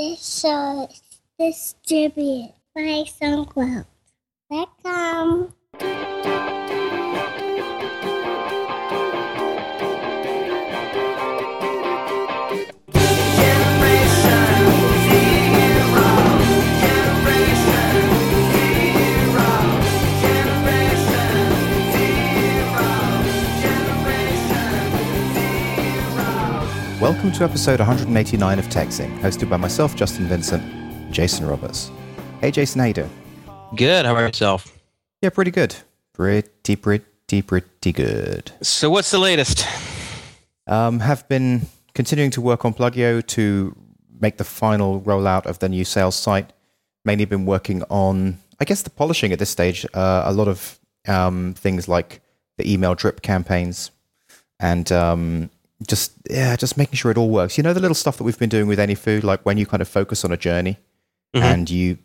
This show is distributed by SoundCloud. Welcome. Welcome to episode 189 of TechZing, hosted by myself, Justin Vincent, Jason Roberts. Hey, Jason, how you doing? Good. How about yourself? Yeah, pretty good. Pretty, pretty, pretty good. So, what's the latest? Um, have been continuing to work on Pluggio to make the final rollout of the new sales site. Mainly been working on, I guess, the polishing at this stage. Uh, a lot of um, things like the email drip campaigns and um, just yeah, just making sure it all works. You know, the little stuff that we've been doing with AnyFu, like when you kind of focus on a journey Mhm. and you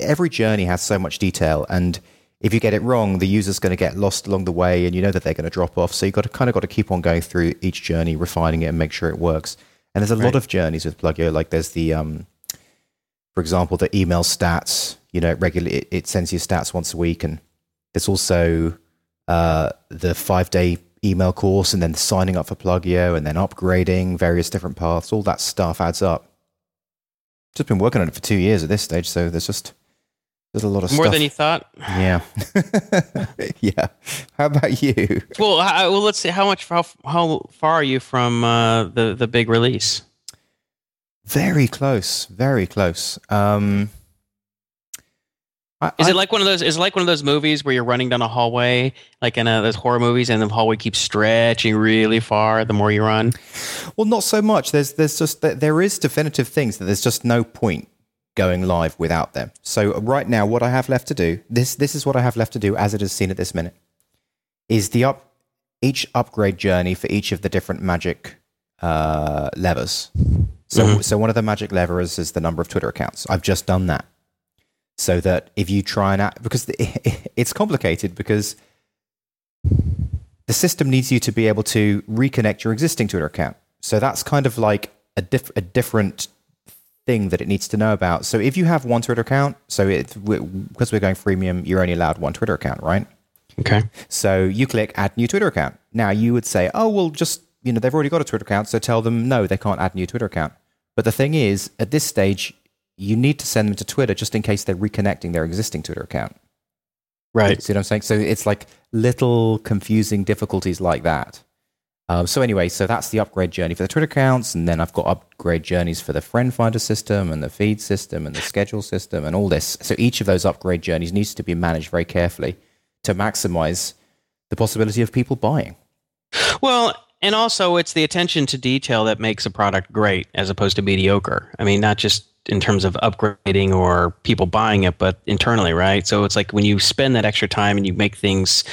every journey has so much detail and if you get it wrong the user's going to get lost along the way and you know that they're going to drop off so you've got to kind of got to keep on going through each journey refining it and make sure it works and there's a lot of journeys with Pluggio like there's the um for example the email stats you know it regularly it, it sends you stats once a week and there's also uh the five day email course and then signing up for Pluggio and then upgrading various different paths all that stuff adds up just been working on it for two years at this stage, so there's just there's a lot of More stuff. than you thought. yeah, yeah. How about you? Well, how, well, let's see. How much? How, how far are you from uh, the the big release? Very close, very close. Um, I, Is it like one of those? Is it like one of those movies where you're running down a hallway, like in a, those horror movies, and the hallway keeps stretching really far the more you run? well, not so much. There's there's just there- there is definitive things that there's just no point going live without them. So uh, right now, what I have left to do this this is what I have left to do as it is seen at this minute is the up each upgrade journey for each of the different magic uh, levers. So mm-hmm. so one of the magic levers is the number of Twitter accounts. I've just done that. So that if you try and act, because it's complicated because the system needs you to be able to reconnect your existing Twitter account. So that's kind of like a, diff- a different thing that it needs to know about. So if you have one Twitter account, so it because we're going freemium, you're only allowed one Twitter account, right? Okay. So you click add new Twitter account. Now you would say, oh, well, just, you know, they've already got a Twitter account. So tell them, no, they can't add new Twitter account. But the thing is, at this stage, you need to send them to Twitter just in case they're reconnecting their existing Twitter account. Right. See what I'm saying? So it's like little confusing difficulties like that. Um, so anyway, so that's the upgrade journey for the Twitter accounts, and then I've got upgrade journeys for the friend finder system and the feed system and the schedule system and all this. So each of those upgrade journeys needs to be managed very carefully to maximize the possibility of people buying. Well, and also it's the attention to detail that makes a product great as opposed to mediocre. I mean, not just in terms of upgrading or people buying it, but internally, right? So it's like when you spend that extra time and you make things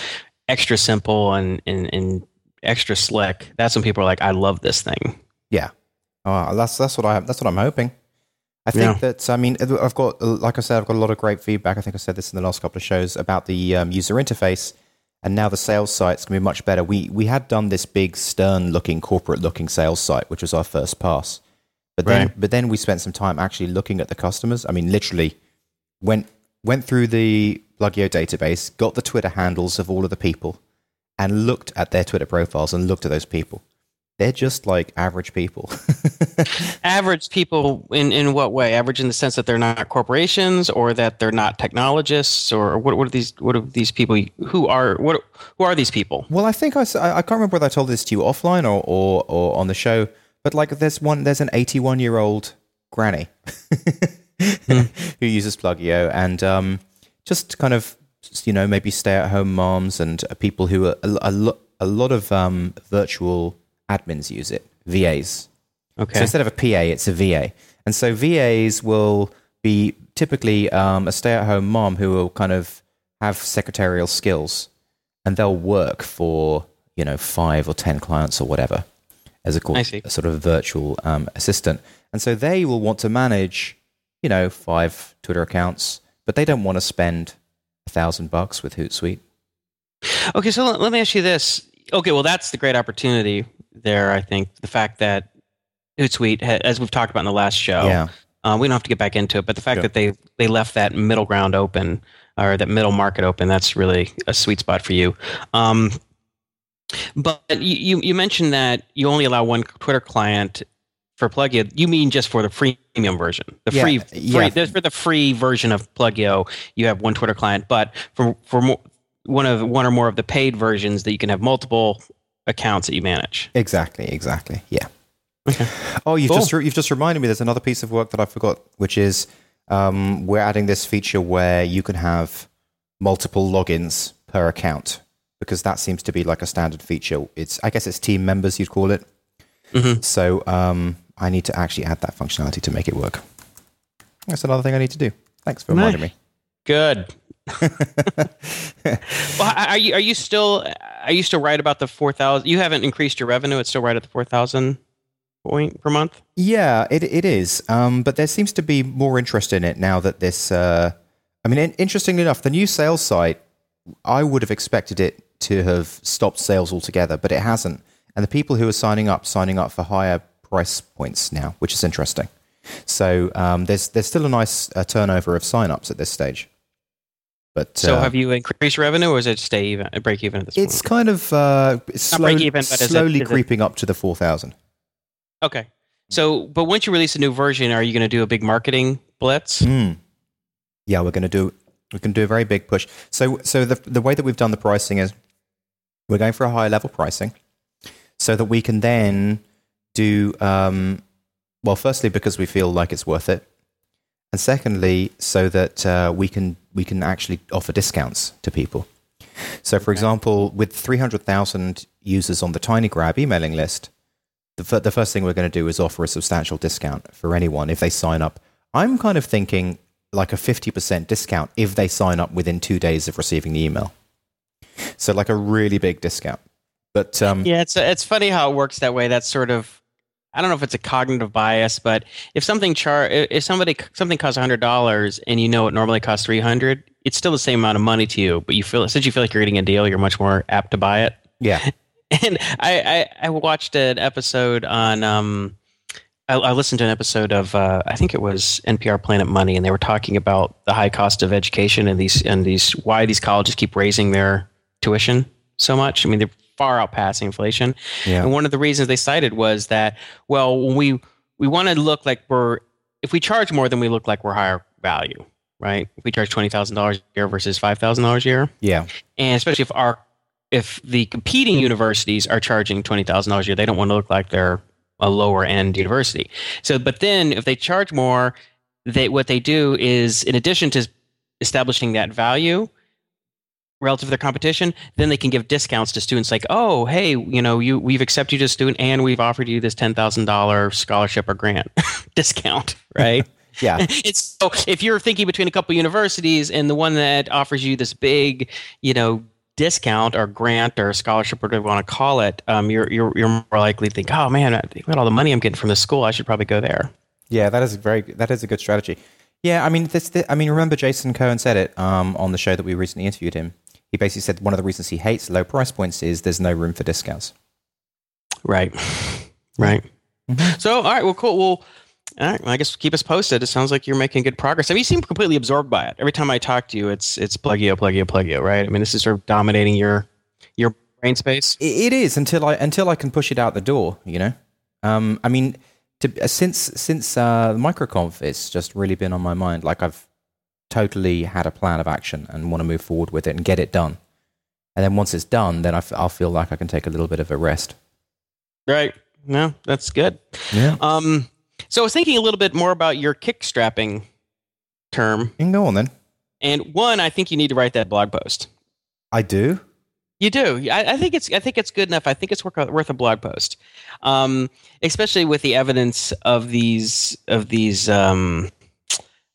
extra simple and, and, and extra slick, that's when people are like, I love this thing. Yeah, oh, that's that's what I that's what I'm hoping. I think Yeah. that I mean I've got like I said I've got a lot of great feedback. I think I said this in the last couple of shows about the um, user interface, and now the sales site's going to be much better. We we had done this big stern looking corporate looking sales site, which was our first pass, but then Right. but then we spent some time actually looking at the customers. I mean, literally went went through the Pluggio database, got the Twitter handles of all of the people, and looked at their Twitter profiles and looked at those people. They're just like average people. Average people in, in what way? Average in the sense that they're not corporations or that they're not technologists or what, what are these what are these people who are what who are these people? well, I think I, I can't remember whether I told this to you offline or, or, or on the show, but like there's one there's an 81 year old granny who uses Pluggio and um, just kind of you know maybe stay at home moms and uh, people who are a, a, lo- a lot of um, virtual admins use it VAs. Okay. So instead of a PA, it's a VA. And so VAs will be typically um, a stay at home mom who will kind of have secretarial skills and they'll work for, you know, five or 10 clients or whatever as a, a sort of virtual um, assistant. And so they will want to manage, you know, five Twitter accounts, but they don't want to spend a thousand bucks with Hootsuite. Okay, so let, let me ask you this. Okay, well, that's the great opportunity there. I think the fact that Hootsuite, as we've talked about in the last show, Yeah. Uh, we don't have to get back into it, but the fact Sure. that they they left that middle ground open or that middle market open, that's really a sweet spot for you. Um, but you, you mentioned that you only allow one Twitter client for Pluggio. You mean just for the freemium version, the Yeah, free, yeah. there's for the free version of Pluggio, you have one Twitter client, but for for more, one of one or more of the paid versions that you can have multiple accounts that you manage. Exactly, exactly. Yeah. Okay. Oh, you've Cool. just you've just reminded me. There's another piece of work that I forgot, which is um, we're adding this feature where you can have multiple logins per account because that seems to be like a standard feature. It's I guess it's team members you'd call it. Mhm. So um, I need to actually add that functionality to make it work. That's another thing I need to do. Thanks for reminding me. Good. well, are you are you still are you still right about the four thousand? You haven't increased your revenue; it's still right at the four thousand point per month. Yeah, it it is. Um, but there seems to be more interest in it now that this. Uh, I mean, interestingly enough, the new sales site, I would have expected it to have stopped sales altogether, but it hasn't. And the people who are signing up, signing up for higher price points now, which is interesting. So um, there's there's still a nice uh, turnover of signups at this stage. But So, uh, have you increased revenue, or is it stay even, break even at this it's point? It's kind of uh, slow, even, it- slowly is it- creeping up to the four thousand. Okay. So, but once you release a new version, are you going to do a big marketing blitz? Mm. Yeah, we're going to do going to do a very big push. So so the the way that we've done the pricing is we're going for a higher level pricing, so that we can then do um, well. Firstly, because we feel like it's worth it, and secondly, so that uh, we can we can actually offer discounts to people. So, for example, with three hundred thousand users on the TinyGrab emailing list, the, fir- the first thing we're going to do is offer a substantial discount for anyone if they sign up. I'm kind of thinking like a 50% discount if they sign up within two days of receiving the email. So, like a really big discount. But um, Yeah, it's it's funny how it works that way. That's sort of I don't know if it's a cognitive bias, but if something char if somebody something costs hundred dollars and you know it normally costs three hundred, it's still the same amount of money to you. But you feel since you feel like you're getting a deal, you're much more apt to buy it. yeah, And I I, I watched an episode on um. I, I listened to an episode of uh, I think it was NPR Planet Money, and they were talking about the high cost of education and these and these why these colleges keep raising their tuition so much. I mean, they're far outpassing inflation. yeah, And one of the reasons they cited was that, well, when we we want to look like we're if we charge more, then we look like we're higher value, right? If we charge twenty thousand dollars a year versus five thousand dollars a year, yeah, and especially if our if the competing universities are charging twenty thousand dollars a year, they don't want to look like they're a lower end university. So, but then if they charge more, they what they do is in addition to establishing that value relative to their competition, then they can give discounts to students like, oh, hey, you know, you we've accepted you as a student and we've offered you this ten thousand dollar scholarship or grant discount, right? yeah, it's so if you're thinking between a couple universities and the one that offers you this big, you know, discount or grant or scholarship, whatever you want to call it, um, you're you're you're more likely to think, oh man, I think about all the money I'm getting from the school, I should probably go there. yeah. That is a very that is a good strategy. Yeah, I mean, this, this I mean, remember Jason Cohen said it um, on the show that we recently interviewed him. He basically said one of the reasons he hates low price points is there's no room for discounts. Right, right. So all right, well, cool. Well. All right, well, I guess keep us posted. It sounds like you're making good progress. I mean, you seem completely absorbed by it. Every time I talk to you, it's it's Pluggio, Pluggio, Pluggio, right? I mean, this is sort of dominating your your brain space. It, is until I until I can push it out the door. You know, um, I mean, to, uh, since since uh, microconf, it's just really been on my mind. Like I've totally had a plan of action and want to move forward with it and get it done. And then once it's done, then I f- I'll feel like I can take a little bit of a rest. Right. No, that's good. Yeah, Um, so I was thinking a little bit more about your kickstrapping term. you can go on then. And one, I think you need to write that blog post. I do. You do. I, I think it's. I think it's good enough. I think it's worth a, worth a blog post, um, especially with the evidence of these of these. Um,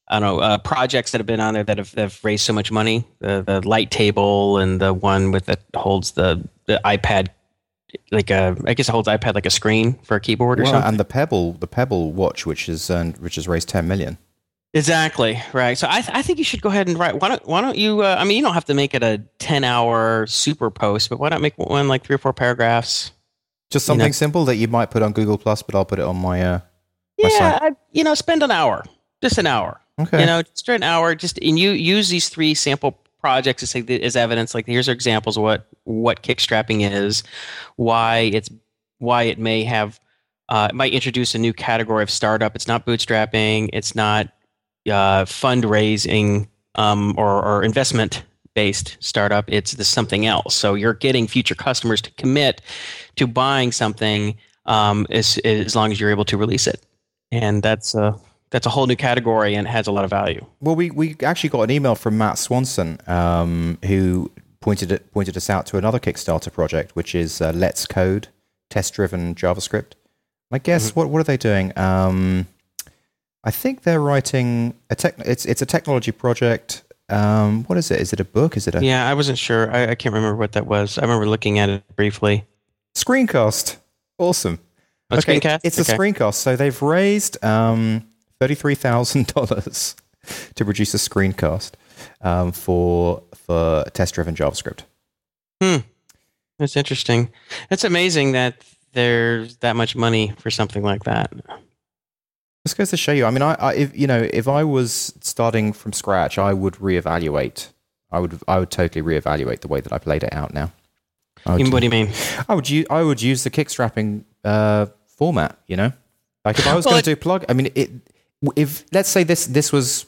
I don't know uh, projects that have been on there that have, that have raised so much money. The the light table and the one with that holds the the iPad, like a I guess it holds iPad like a screen for a keyboard or Well, something. and the Pebble, the Pebble watch, which is earned, which has raised ten million. Exactly right. So I, th- I think you should go ahead and write. Why don't Why don't you? Uh, I mean, you don't have to make it a ten hour super post, but why not make one like three or four paragraphs? Just You know- something simple that you might put on Google Plus, but I'll put it on my. Uh, My Yeah. I, you know, spend an hour. just an hour. Okay. You know, just an hour. Just and you use these three sample projects as, as evidence. Like here's examples what what kickstrapping is, why it's why it may have uh, it might introduce a new category of startup. It's not bootstrapping. It's not uh, fundraising um, or, or investment based startup. It's the something else. So you're getting future customers to commit to buying something um, as as long as you're able to release it, and that's a that's a whole new category and has a lot of value. Well, we, we actually got an email from Matt Swanson um, who pointed it, pointed us out to another Kickstarter project, which is uh, Let's Code test driven JavaScript. I guess mm-hmm. what what are they doing? Um, I think they're writing a tech. It's it's a technology project. Um, what is it? Is it a book? Is it a? Yeah, I wasn't sure. I, I can't remember what that was. I remember looking at it briefly. Screencast. Awesome. A okay, screencast? It's okay. a screencast. So they've raised um, thirty-three thousand dollars to produce a screencast um, for for test-driven JavaScript. Hmm. That's interesting. It's amazing that there's that much money for something like that. This goes to show you. I mean, I, I if you know, if I was starting from scratch, I would reevaluate. I would, I would totally reevaluate the way that I've laid it out now. Would, what do you mean? I would, use, I would use the kickstrapping uh, format. You know, like if I was well, going to do plug, I mean, it. If let's say this this was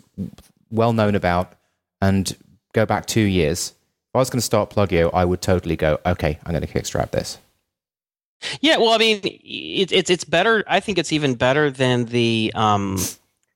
well known about, and go back two years, if I was going to start Pluggio, I would totally go, okay, I'm going to kickstrap this. Yeah, well, I mean, it's it's it's better. I think it's even better than the um,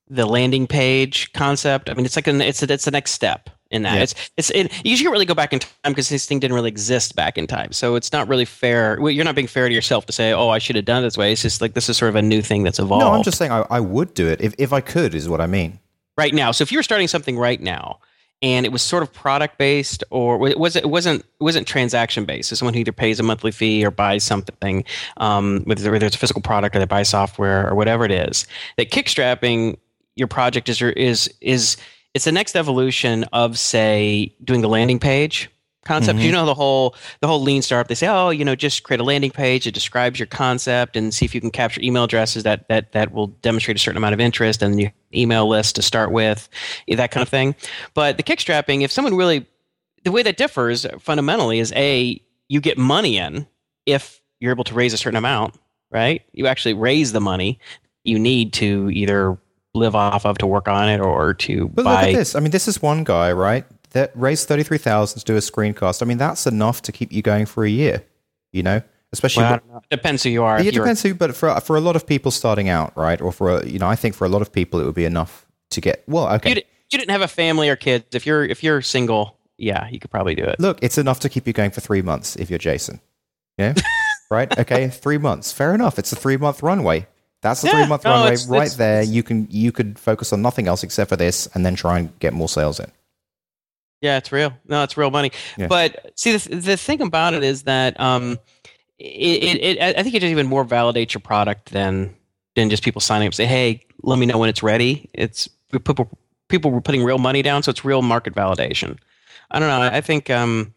the landing page concept. I mean, it's like an it's a, it's the next step in that. Yeah. It's it's it, you should really go back in time because this thing didn't really exist back in time. So it's not really fair. Well, you're not being fair to yourself to say, "Oh, I should have done it this way." It's just like this is sort of a new thing that's evolved. No, I'm just saying I, I would do it if if I could. Is what I mean. Right now, so if you were starting something right now, and it was sort of product based or it was it wasn't it wasn't transaction based. So someone who either pays a monthly fee or buys something, um, whether, whether it's a physical product or they buy software or whatever it is. That kickstrapping your project is is is it's the next evolution of say doing the landing page concept. Mm-hmm. You know the whole the whole lean startup. They say, oh, you know, just create a landing page. It describes your concept and see if you can capture email addresses that that that will demonstrate a certain amount of interest and your email list to start with, that kind of thing. But the kickstrapping, if someone really, the way that differs fundamentally is a you get money in if you're able to raise a certain amount, right? You actually raise the money you need to either live off of to work on it or to but buy. Look at this. I mean, this is one guy, right? that raised 33,000 to do a screencast. I mean, that's enough to keep you going for a year, you know? Especially well, depends who you are. Yeah, it depends who, but for for a lot of people starting out, right? Or for a, you know, I think for a lot of people it would be enough to get well, okay. You, you didn't have a family or kids. If you're if you're single, yeah, you could probably do it. Look, it's enough to keep you going for 3 months if you're Jason. Yeah? right? Okay, 3 months. Fair enough. It's a 3 month runway. That's a yeah, 3 month no, runway it's, right it's, there. It's, you can you could focus on nothing else except for this and then try and get more sales in. Yeah, it's real. No, it's real money. Yeah. But see, the, the thing about it is that um, it, it, it, I think it just even more validates your product than than just people signing up. Say, hey, let me know when it's ready. It's people people were putting real money down, so it's real market validation. I don't know. I think um,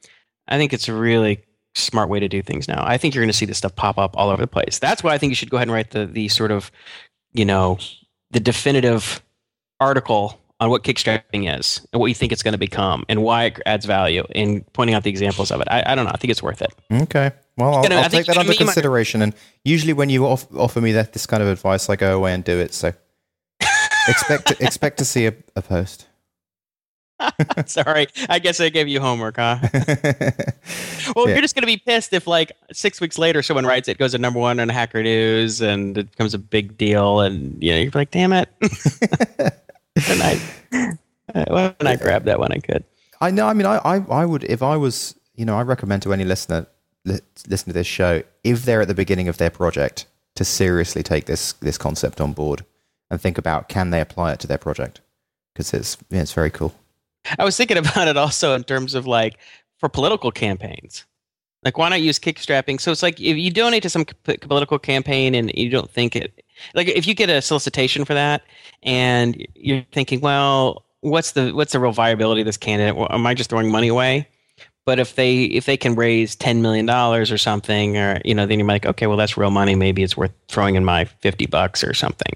I think it's a really smart way to do things now. I think you're going to see this stuff pop up all over the place. That's why I think you should go ahead and write the the sort of you know the definitive article on what kickstrapping is and what you think it's going to become and why it adds value and pointing out the examples of it. I, I don't know. I think it's worth it. Okay. Well, I'll, gonna, I'll take that under consideration. My- and usually when you off, offer me that this kind of advice, I go away and do it. So expect to, expect to see a, a post. Sorry, I guess I gave you homework, huh? well, yeah. you're just going to be pissed if, like, six weeks later, someone writes it, goes to number one on Hacker News, and it becomes a big deal, and you know, you're like, "Damn it!" and I, uh, when I grabbed that one, I could. I know. I mean, I, I, I would if I was, you know, I recommend to any listener li- listen to this show if they're at the beginning of their project to seriously take this this concept on board and think about can they apply it to their project because it's yeah, it's very cool. I was thinking about it also in terms of like for political campaigns. Like, why not use kickstrapping? So it's like if you donate to some political campaign and you don't think it, like if you get a solicitation for that and you're thinking, well, what's the what's the real viability of this candidate? Well, am I just throwing money away? But if they if they can raise ten million dollars or something, or you know, then you're like, okay, well, that's real money. Maybe it's worth throwing in my fifty bucks or something.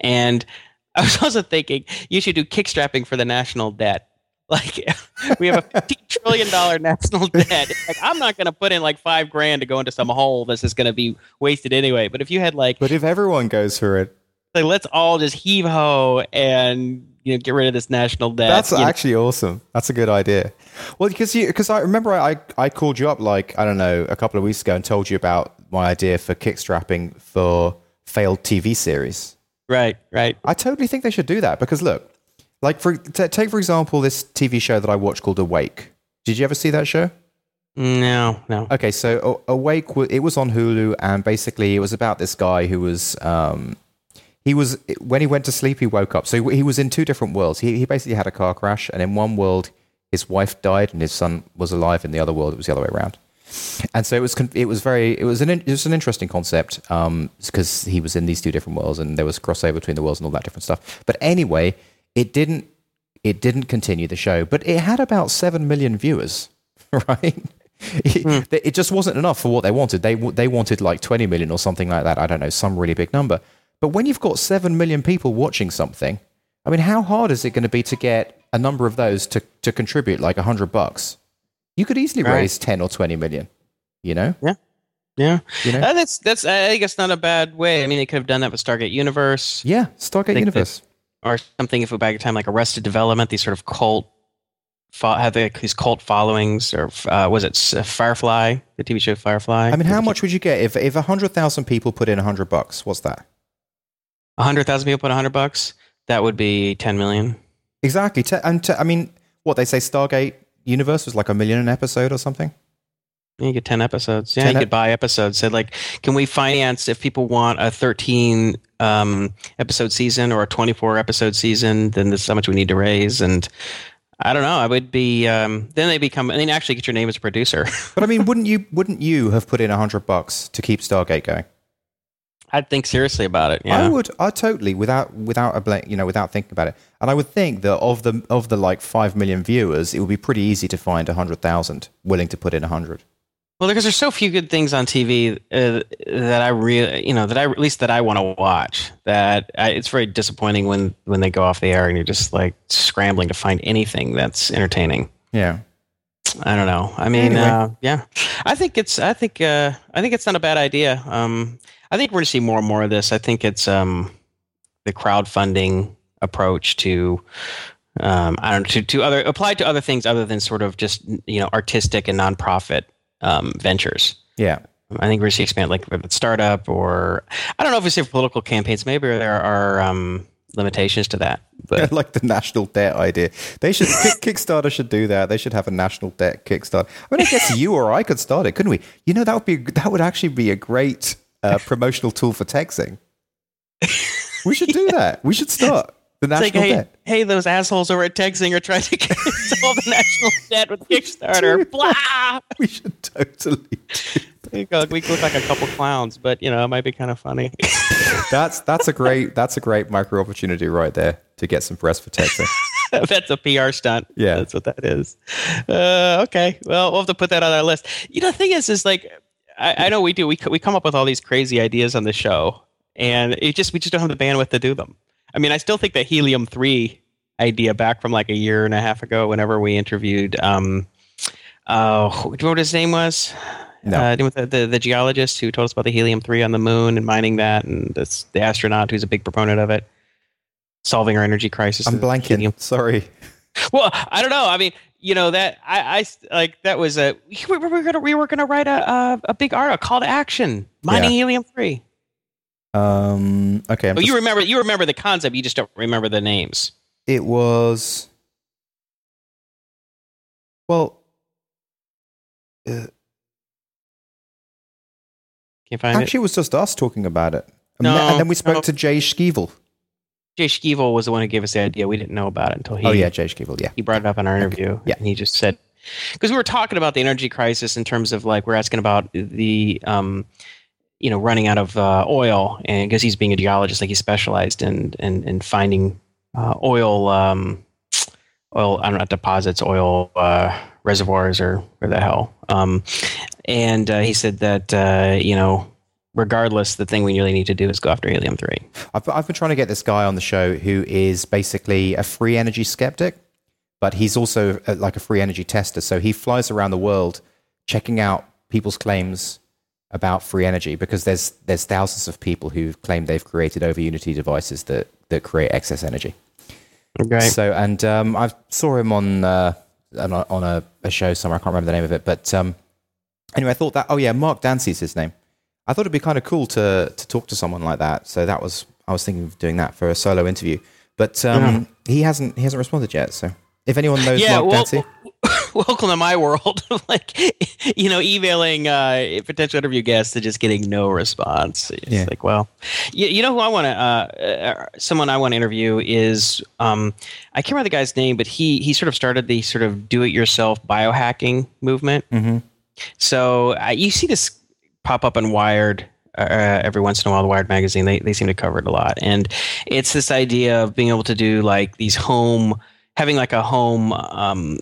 And I was also thinking you should do kickstrapping for the national debt. Like we have a fifty trillion dollar national debt. Like I'm not going to put in like five grand to go into some hole that's just going to be wasted anyway. But if you had like, But if everyone goes for it, like let's all just heave ho and you know get rid of this national debt. that's you know. actually awesome. That's a good idea. Well, because you because I remember I I called you up like I don't know a couple of weeks ago and told you about my idea for kickstrapping for failed TV series. right, right. I totally think they should do that because look, like for t- take for example this TV show that I watched called Awake. Did you ever see that show? No, no. Okay, so Awake it was on Hulu and basically it was about this guy who was um he was when he went to sleep he woke up. So he was in two different worlds. He he basically had a car crash and in one world his wife died and his son was alive in the other world it was the other way around. And so it was it was very it was an it was an interesting concept um because he was in these two different worlds and there was crossover between the worlds and all that different stuff. But anyway, it didn't it didn't continue the show, but it had about 7 million viewers, right? It, it just wasn't enough for what they wanted. They they wanted like 20 million or something like that. I don't know, some really big number. But when you've got 7 million people watching something, I mean, how hard is it going to be to get a number of those to, to contribute like 100 bucks? You could easily Right. raise 10 or 20 million, you know? Yeah, Yeah, You know? Uh, that's that's. I think it's not a bad way. I mean, they could have done that with Stargate Universe Yeah, Stargate Universe. Or something. If we back in time, like Arrested Development, these sort of cult. Have they, these cult followings, or uh, was it Firefly, the TV show Firefly? I mean, how much would you get if, if 100,000 people put in 100 bucks? What's that? A hundred thousand people put a hundred bucks. That would be ten million. Exactly. And I mean, what they say Stargate Universe was like a million an episode or something? You get ten episodes. Yeah, 10 you could buy episodes. Said like, can we finance if people want a thirteen um, episode season or a twenty four episode season? Then this is how much we need to raise. And I don't know. I would be. Um, then they become. And then actually get your name as a producer. But I mean, wouldn't you wouldn't you have put in a 100 bucks to keep Stargate going? I'd think seriously about it. I would. I totally without without a bla- you know without thinking about it. And I would think that of the of the like 5 million viewers, it would be pretty easy to find a 100,000 willing to put in a 100. Well, because there's so few good things on TV uh, that I really, you know, that I at least that I want to watch. That I, it's very disappointing when when they go off the air and you're just like scrambling to find anything that's entertaining. Yeah. I don't know. I mean, Anyway. uh, yeah, I think it's I think uh, I think it's not a bad idea. Um, I think we're going to see more and more of this. I think it's um, the crowdfunding approach to um, I don't know to, to other applied to other things other than sort of just you know artistic and nonprofit um, ventures. Yeah. I think we're going to see expand like it's startup or I don't know if we see political campaigns. Maybe there are um, limitations to that. But like the national debt idea. They should Kick, Kickstarter should do that. They should have a national debt Kickstarter. I mean, I guess you or I could start it, couldn't we? You know, that would be that would actually be a great uh, promotional tool for TechZing. We should do that. We should start the It's like, national hey, debt. hey, those assholes over at TechZing are trying to get- solve the national debt with Kickstarter. Blah. We should totally. We look like a couple clowns, but you know, it might be kind of funny. That's that's a great that's a great micro opportunity right there to get some press for TechZing. That's a PR stunt. Yeah. that's what that is. Uh, okay, well, we'll have to put that on our list. You know, the thing is, is like, I, I know we do. We we come up with all these crazy ideas on the show, and it just we just don't have the bandwidth to do them. I mean, I still think the helium three idea back from like a year and a half ago, whenever we interviewed, um, uh, do you know what his name was? No. Uh, do you know the, the the geologist who told us about the helium three on the moon and mining that, and this, the astronaut who's a big proponent of it, solving our energy crisis. I'm blanking. helium. Sorry. Well, I don't know. I mean, you know that I, I like that was a we were, we were gonna we were gonna write a a, a big article call to action mining Yeah. helium three. Um. Okay. I'm Oh, just- you remember you remember the concept. You just don't remember the names. it was. Well. uh, Can you find it. Actually, it was just us talking about it. And, No, then, and then we spoke no. to Jay it? Jay Skeevel was the one who gave us the idea. We didn't know about it until he oh yeah, Jay Skeevel. Yeah. he brought it up in our interview. Yeah. and he just said because we were talking about the energy crisis in terms of like we're asking about the um, you know running out of uh, oil, and because he's being a geologist, like he's specialized in in, in finding uh, oil um, oil I don't know deposits, oil uh, reservoirs, or where the hell. Um, and uh, he said that uh, you know regardless, the thing we really need to do is go after helium three. I've, I've been trying to get this guy on the show who is basically a free energy skeptic, but he's also a, like a free energy tester. So he flies around the world checking out people's claims about free energy because there's there's thousands of people who claim they've created over Unity devices that that create excess energy. Okay. So and um, I saw him on uh, on, a, a, a, show somewhere. I can't remember the name of it, but um, anyway, I thought that. Oh yeah, Mark Dansie's his name. I thought it'd be kind of cool to to talk to someone like that. So that was I was thinking of doing that for a solo interview, but um, yeah. he hasn't he hasn't responded yet. So if anyone knows yeah, Mark well, Dansie. welcome to my world. like, you know, emailing uh, potential interview guests and just getting no response. It's yeah. like, well, you, you know who I want to, uh, uh, someone I want to interview is, um, I can't remember the guy's name, but he, he sort of started the sort of do it yourself biohacking movement. Mm-hmm. So uh, you see this pop up on Wired uh, every once in a while, the Wired magazine, they, they seem to cover it a lot. And it's this idea of being able to do like these home having like a home, um,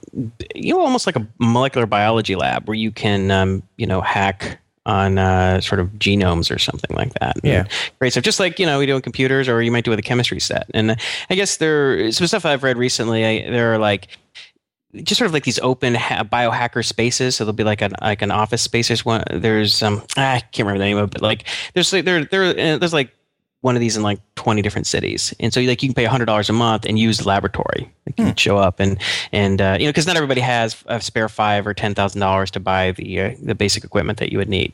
you know, almost like a molecular biology lab where you can, um, you know, hack on uh, sort of genomes or something like that. Yeah, great stuff. Just like you know, we do in computers, or you might do with a chemistry set. And I guess there some stuff I've read recently. I, there are like just sort of like these open ha- biohacker spaces. So there'll be like an like an office space. There's one. There's um I can't remember the name of it, but like there's like there there uh, there's like one of these in like 20 different cities. And so like you can pay $100 a month and use the laboratory. Like you hmm. show up and and uh, you know because not everybody has a spare five or ten thousand dollars to buy the uh, the basic equipment that you would need.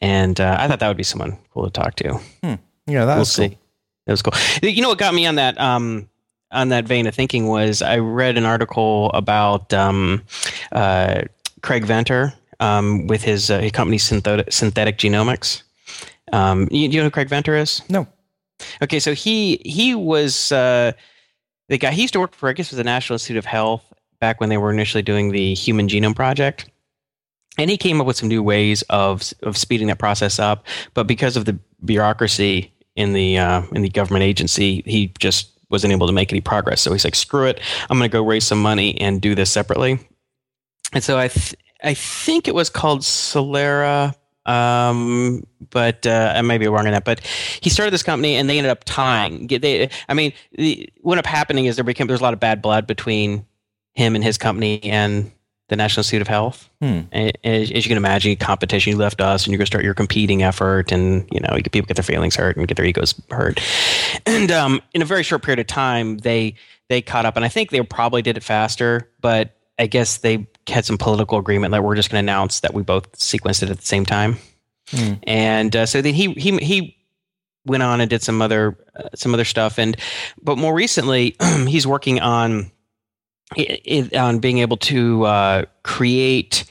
And uh, i thought that would be someone cool to talk to. Hmm. yeah that's we'll cool. see. that was cool. You know what got me on that um on that vein of thinking was i read an article about um, uh, craig venter um, with his, uh, his company synthetic, synthetic genomics um, you, you know who Craig Venter is? No. Okay, so he he was uh, the guy. He used to work for I guess was the National Institute of Health back when they were initially doing the Human Genome Project, and he came up with some new ways of of speeding that process up. But because of the bureaucracy in the uh, in the government agency, he just wasn't able to make any progress. So he's like, "Screw it! I'm going to go raise some money and do this separately." And so I th- I think it was called Celera um, but uh, I may be wrong on that. But he started this company, and they ended up tying. They, I mean, the, what ended up happening is there became there's a lot of bad blood between him and his company and the National Institute of Health. Hmm. And, as, as, you can imagine, competition. You left us, and you're going to start your competing effort, and you know, you get people get their feelings hurt and get their egos hurt. And um, in a very short period of time, they they caught up, and I think they probably did it faster, but I guess they had some political agreement that we're just going to announce that we both sequenced it at the same time. Mm. And uh, so then he he he went on and did some other uh, some other stuff and but more recently he's working on on being able to uh, create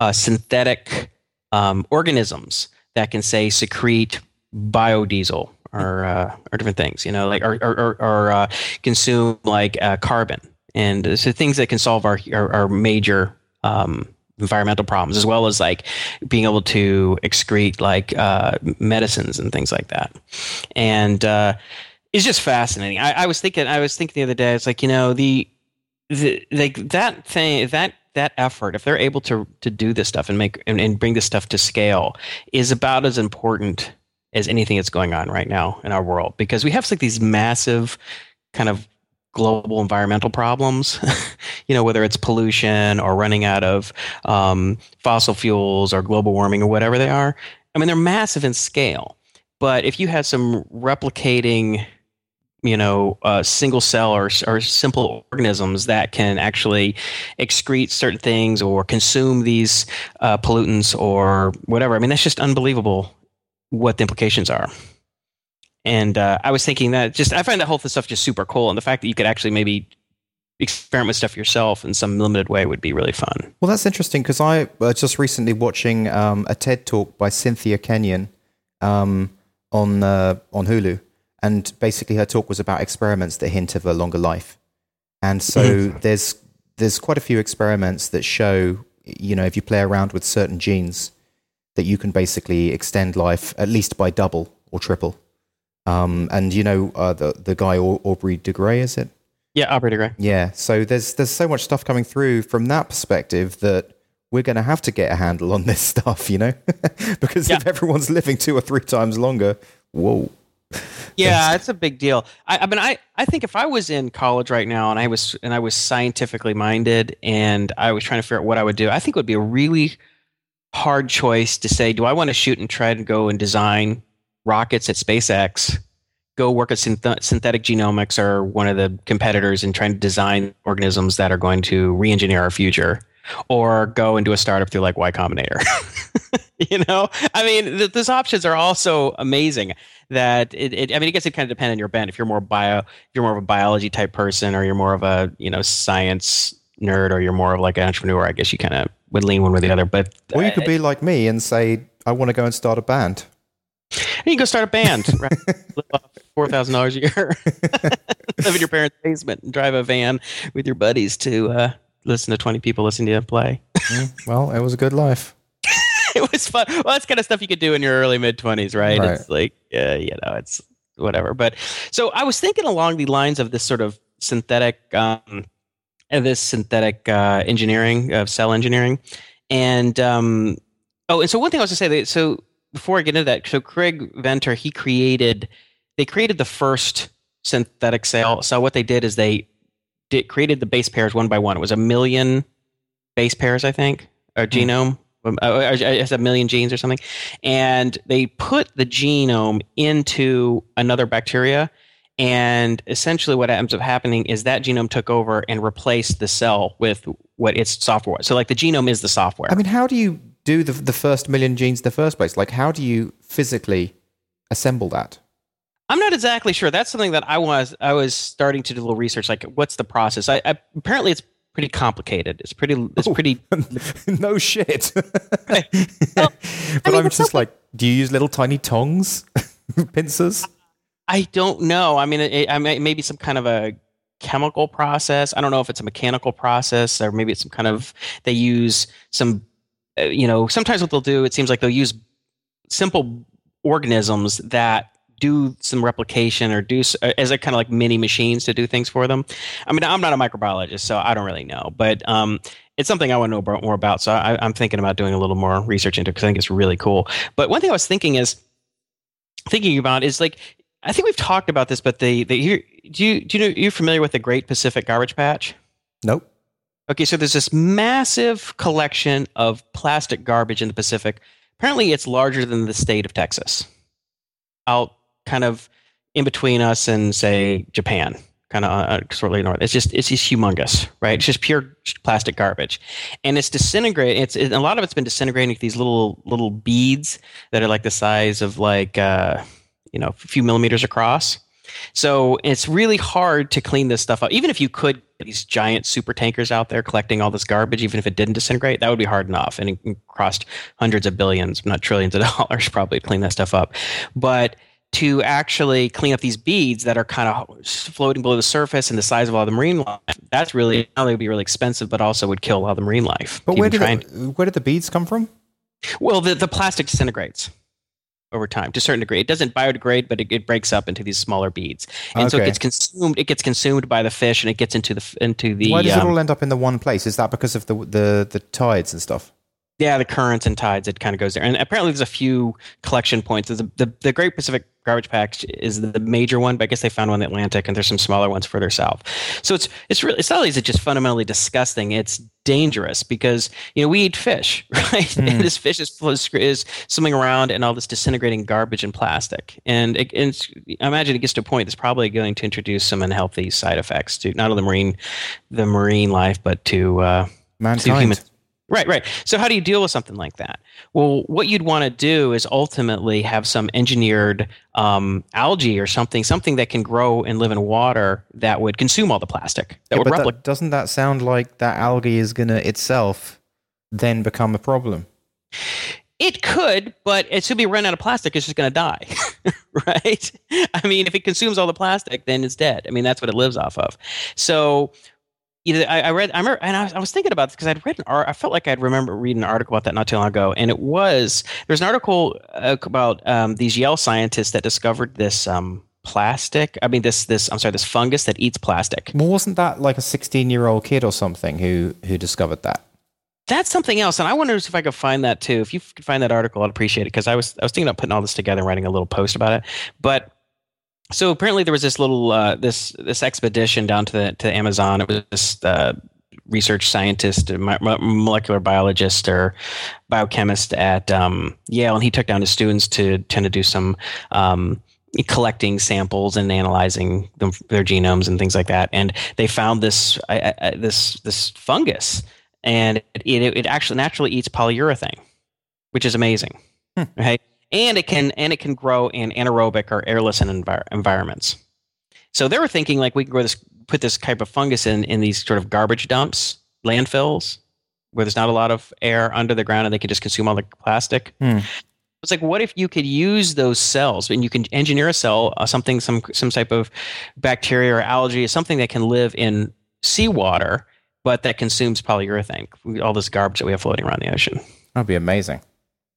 uh, synthetic um, organisms that can say secrete biodiesel or uh, or different things you know like or or, or, or uh, consume like carbon and so things that can solve our our, our major um, environmental problems, as well as like being able to excrete like uh, medicines and things like that. And uh, it's just fascinating. I, I, was thinking, I was thinking the other day, it's like you know the the like that thing that that effort if they're able to to do this stuff and make and, and bring this stuff to scale is about as important as anything that's going on right now in our world because we have like these massive kind of global environmental problems, you know, whether it's pollution or running out of um, fossil fuels or global warming or whatever they are. I mean, they're massive in scale. But if you had some replicating, you know, uh, single cell or, or simple organisms that can actually excrete certain things or consume these uh, pollutants or whatever, I mean, that's just unbelievable what the implications are. And uh, I was thinking that just I find that whole stuff just super cool, and the fact that you could actually maybe experiment with stuff yourself in some limited way would be really fun. Well, that's interesting because I was just recently watching um, a TED talk by Cynthia Kenyon um, on uh, on Hulu, and basically her talk was about experiments that hint of a longer life. And so mm-hmm. there's there's quite a few experiments that show, you know, if you play around with certain genes, that you can basically extend life at least by double or triple. Um, and you know uh, the the guy Aubrey de Grey, is it? Yeah, Aubrey de Grey. Yeah. So there's there's so much stuff coming through from that perspective that we're going to have to get a handle on this stuff, you know, because Yeah. if everyone's living two or three times longer, whoa. Yeah, it's a big deal. I, I mean, I, I think if I was in college right now and I was and I was scientifically minded and I was trying to figure out what I would do, I think it would be a really hard choice to say, do I want to shoot and try to go and design rockets at SpaceX, go work at synth- synthetic genomics or one of the competitors and trying to design organisms that are going to re-engineer our future, or go and do a startup through like Y Combinator. you know, I mean, th- those options are also amazing. That it, it, I mean, it gets to kind of depend on your bent. If you're more bio, if you're more of a biology type person, or you're more of a you know science nerd, or you're more of like an entrepreneur, I guess you kind of would lean one way or the other. But Or you could be like me and say, I want to go and start a band. You can go start a band, right? Live off four thousand dollars a year. Live in your parents' basement and drive a van with your buddies to uh, listen to twenty people listening to you play. Well, it was a good life. it was fun. Well, that's kind of stuff you could do in your early mid twenties, right? Right. It's like, uh, you know, it's whatever. But so I was thinking along the lines of this sort of synthetic, um, uh, this synthetic uh, engineering of cell engineering, and um, oh, and so one thing I was to say that so before I get into that, so Craig Venter he created they created the first synthetic cell. So what they did is they did, created the base pairs one by one. It was a million base pairs, I think, or genome. Um, uh, uh, It's a million genes or something, and they put the genome into another bacteria, and essentially what ends up happening is that genome took over and replaced the cell with what its software was. So, like the genome is the software. I mean, how do you do the, the first million genes in the first place? Like, how do you physically assemble that? I'm not exactly sure. That's something that I was I was starting to do a little research. Like, what's the process? I, I apparently it's pretty complicated. It's pretty. It's Oh. pretty. no shit. Well, but I mean, it's just like, do you use little tiny tongs, pincers? I don't know. I mean, it, I may, maybe some kind of a chemical process. I don't know if it's a mechanical process or maybe it's some kind of they use some. Uh, you know, sometimes what they'll do, it seems like they'll use simple organisms that do some replication or do uh, as a kind of like mini machines to do things for them. I mean, I'm not a microbiologist, so I don't really know, but um, it's something I want to know more about. So I, I'm thinking about doing a little more research into because I think it's really cool. But one thing I was thinking is thinking about is like I think we've talked about this, but the the you do you do you know you're familiar with the Great Pacific Garbage Patch? Nope. Okay, so there's this massive collection of plastic garbage in the Pacific. Apparently, it's larger than the state of Texas. Out kind of in between us and say Japan, kind of uh, sort of north. It's just it's just humongous, right? It's just pure plastic garbage, and it's disintegrating. It's it, a lot of it's been disintegrating into these little little beads that are like the size of like uh, you know a few millimeters across. So it's really hard to clean this stuff up. Even if you could get these giant super tankers out there collecting all this garbage, even if it didn't disintegrate, that would be hard enough. And it it cost hundreds of billions, not trillions of dollars, probably to clean that stuff up. But to actually clean up these beads that are kind of floating below the surface and the size of all the marine life, that's really not only would be really expensive, but also would kill all the marine life. But where did, the, where did the beads come from? well, the, the plastic disintegrates over time to a certain degree. It doesn't biodegrade, but it, it breaks up into these smaller beads, and so it gets consumed. It gets consumed by the fish, and it gets into the into the Why does um, it all end up in the one place? Is that because of the the, the tides and stuff? Yeah the currents and tides. It kind of goes there, and apparently there's a few collection points. A, the the Great Pacific Garbage Patch is the major one, but I guess they found one in the Atlantic, and there's some smaller ones further south. So it's it's really it's not only is it just fundamentally disgusting, it's dangerous because you know we eat fish, right? And this fish is is swimming around and all this disintegrating garbage and plastic, and, it, and I imagine it gets to a point that's probably going to introduce some unhealthy side effects to not only the marine the marine life, but to uh, Mankind. human- Right, right. So how do you deal with something like that? Well, what you'd want to do is ultimately have some engineered um, algae or something, something that can grow and live in water that would consume all the plastic. That Yeah, would but replicate. that, doesn't that sound like that algae is going to itself then become a problem? It could, but as soon as we run out of plastic, it's just going to die, right? I mean, if it consumes all the plastic, then it's dead. I mean, that's what it lives off of. So, either I, I read, I remember, and I was, I was thinking about this because I'd read an art. I felt like I'd remember reading an article about that not too long ago, and it was there's an article uh, about um, these Yale scientists that discovered this um, plastic. I mean, this this I'm sorry, this fungus that eats plastic. Well, wasn't that like a 16 year old kid or something who who discovered that? that's something else, and I wonder if I could find that too. If you could find that article, I'd appreciate it because I was I was thinking about putting all this together, and writing a little post about it. But so apparently there was this little uh, this this expedition down to the to Amazon. It was this uh, research scientist, molecular biologist, or biochemist at um, Yale, and he took down his students to tend to do some. Um, collecting samples and analyzing them, their genomes and things like that, and they found this uh, this this fungus and it, it, it actually naturally eats polyurethane, which is amazing. Hmm. Right, and it can and it can grow in anaerobic or airless envir- environments. So they were thinking like we can grow this, put this type of fungus in in these sort of garbage dumps, landfills, where there's not a lot of air under the ground, and they can just consume all the plastic. Hmm. It's like, what if you could use those cells and you can engineer a cell, uh, something, some some type of bacteria or algae, something that can live in seawater but that consumes polyurethane, all this garbage that we have floating around the ocean. That'd be amazing.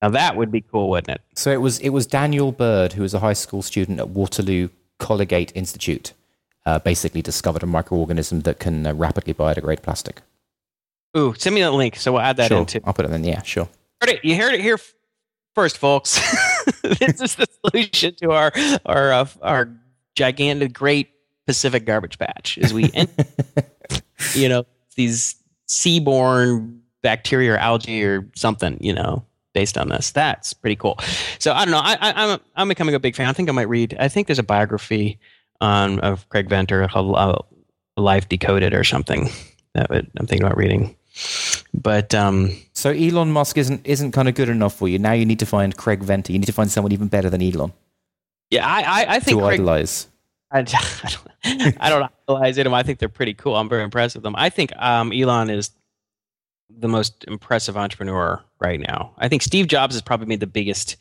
Now that would be cool, wouldn't it? So it was it was Daniel Burd, who was a high school student at Waterloo Collegiate Institute, uh, basically discovered a microorganism that can uh, rapidly biodegrade plastic. Ooh, send me that link so we'll add that sure. into. I'll put it in. Yeah, sure. Heard it, you heard it here first, folks. this is the solution to our our uh, our gigantic, great Pacific garbage patch. Is we, end, you know, these seaborne bacteria or algae or something, you know, based on this. That's pretty cool. So I don't know. I, I, I'm, I'm becoming a big fan. I think I might read. I think there's a biography on of Craig Venter, uh, Life Decoded or something. That would, I'm thinking about reading. But um, so Elon Musk isn't isn't kind of good enough for you. Now you need to find Craig Venter. You need to find someone even better than Elon. Yeah, I I, I think to Craig, idolize. I, I don't idolize them. I think they're pretty cool. I'm very impressed with them. I think um, Elon is the most impressive entrepreneur right now. I think Steve Jobs has probably made the biggest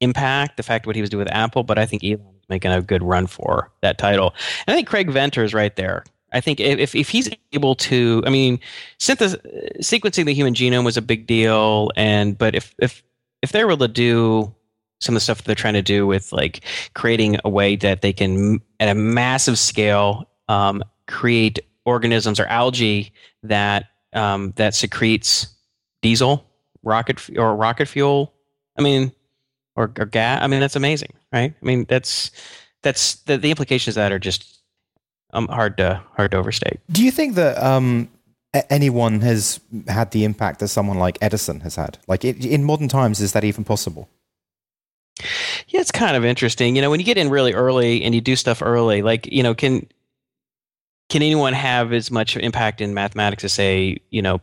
impact, the fact what he was doing with Apple, but I think Elon is making a good run for that title. And I think Craig Venter is right there. I think if, if he's able to, I mean, sequencing the human genome was a big deal, and but if if if they're able to do some of the stuff they're trying to do with like creating a way that they can at a massive scale um, create organisms or algae that um, that secretes diesel rocket or rocket fuel i mean or, or gas i mean that's amazing right? I mean that's that's the, the implications of that are just um, hard to hard to overstate. Do you think that um, anyone has had the impact that someone like edison has had? Like it, in modern times is that even possible? Yeah, it's kind of interesting. You know, when you get in really early and you do stuff early, like you know, can can anyone have as much impact in mathematics as say, you know,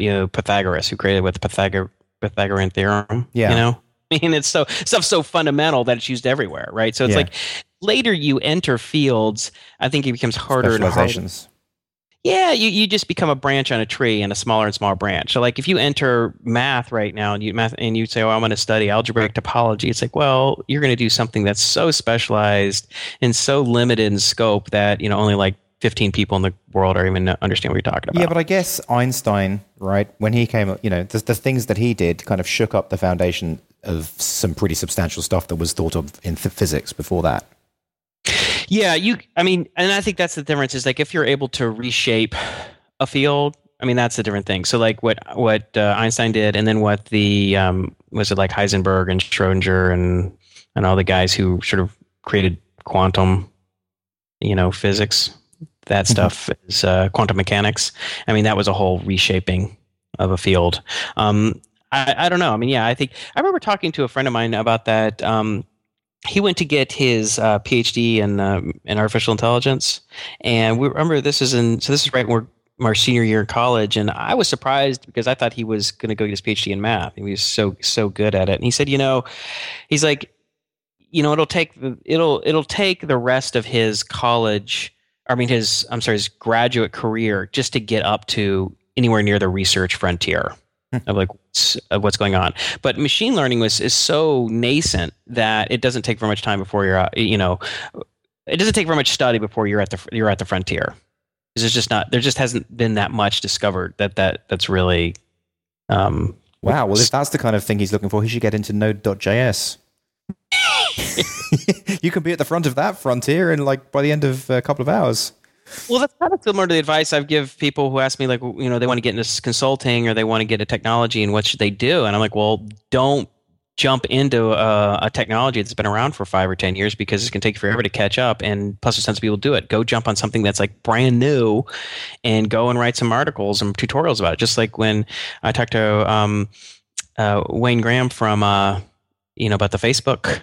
you know Pythagoras, who created with Pythagor- Pythagorean theorem? Yeah, you know, I mean, it's so stuff so fundamental that it's used everywhere, right? So it's yeah. like later you enter fields, I think it becomes harder and harder. Yeah, you, you just become a branch on a tree and a smaller and smaller branch. So like if you enter math right now and you math and you say, Oh, I'm gonna study algebraic topology, it's like, well, you're gonna do something that's so specialized and so limited in scope that, you know, only like 15 people in the world are even understand what you're talking about. Yeah, but I guess Einstein, right, when he came up, you know, the, the things that he did kind of shook up the foundation of some pretty substantial stuff that was thought of in th- physics before that. Yeah, you. I mean, and I think that's the difference. Is like if you're able to reshape a field. I mean, that's a different thing. So, like what what uh, Einstein did, and then what the um, was it like Heisenberg and Schrodinger and and all the guys who sort of created quantum, you know, physics. That mm-hmm. stuff is uh, quantum mechanics. I mean, that was a whole reshaping of a field. Um, I, I, don't know. I mean, yeah, I think I remember talking to a friend of mine about that. Um, he went to get his uh, PhD in um, in artificial intelligence, and we remember this is in so this is right when we're our senior year in college, and I was surprised because I thought he was going to go get his PhD in math. He was so so good at it, and he said, you know, he's like, you know, it'll take the it'll it'll take the rest of his college, I mean his I'm sorry, his graduate career just to get up to anywhere near the research frontier of like of what's going on. But machine learning was is so nascent that it doesn't take very much time before you're uh, you know it doesn't take very much study before you're at the you're at the frontier. There's just not there just hasn't been that much discovered that that that's really um, wow. Well, if that's the kind of thing he's looking for, he should get into Node.js. you can be at the front of that frontier in like by the end of a couple of hours. Well, that's kind of similar to the advice I've give people who ask me, like, you know, they want to get into consulting or they want to get into technology, and what should they do? And I'm like, well, don't jump into a, a, technology that's been around for five or ten years because it's going to take forever to catch up and plus there's tons of people do it go jump on something that's like brand new and go and write some articles and tutorials about it just like when i talked to um, uh, wayne graham from uh, you know about the facebook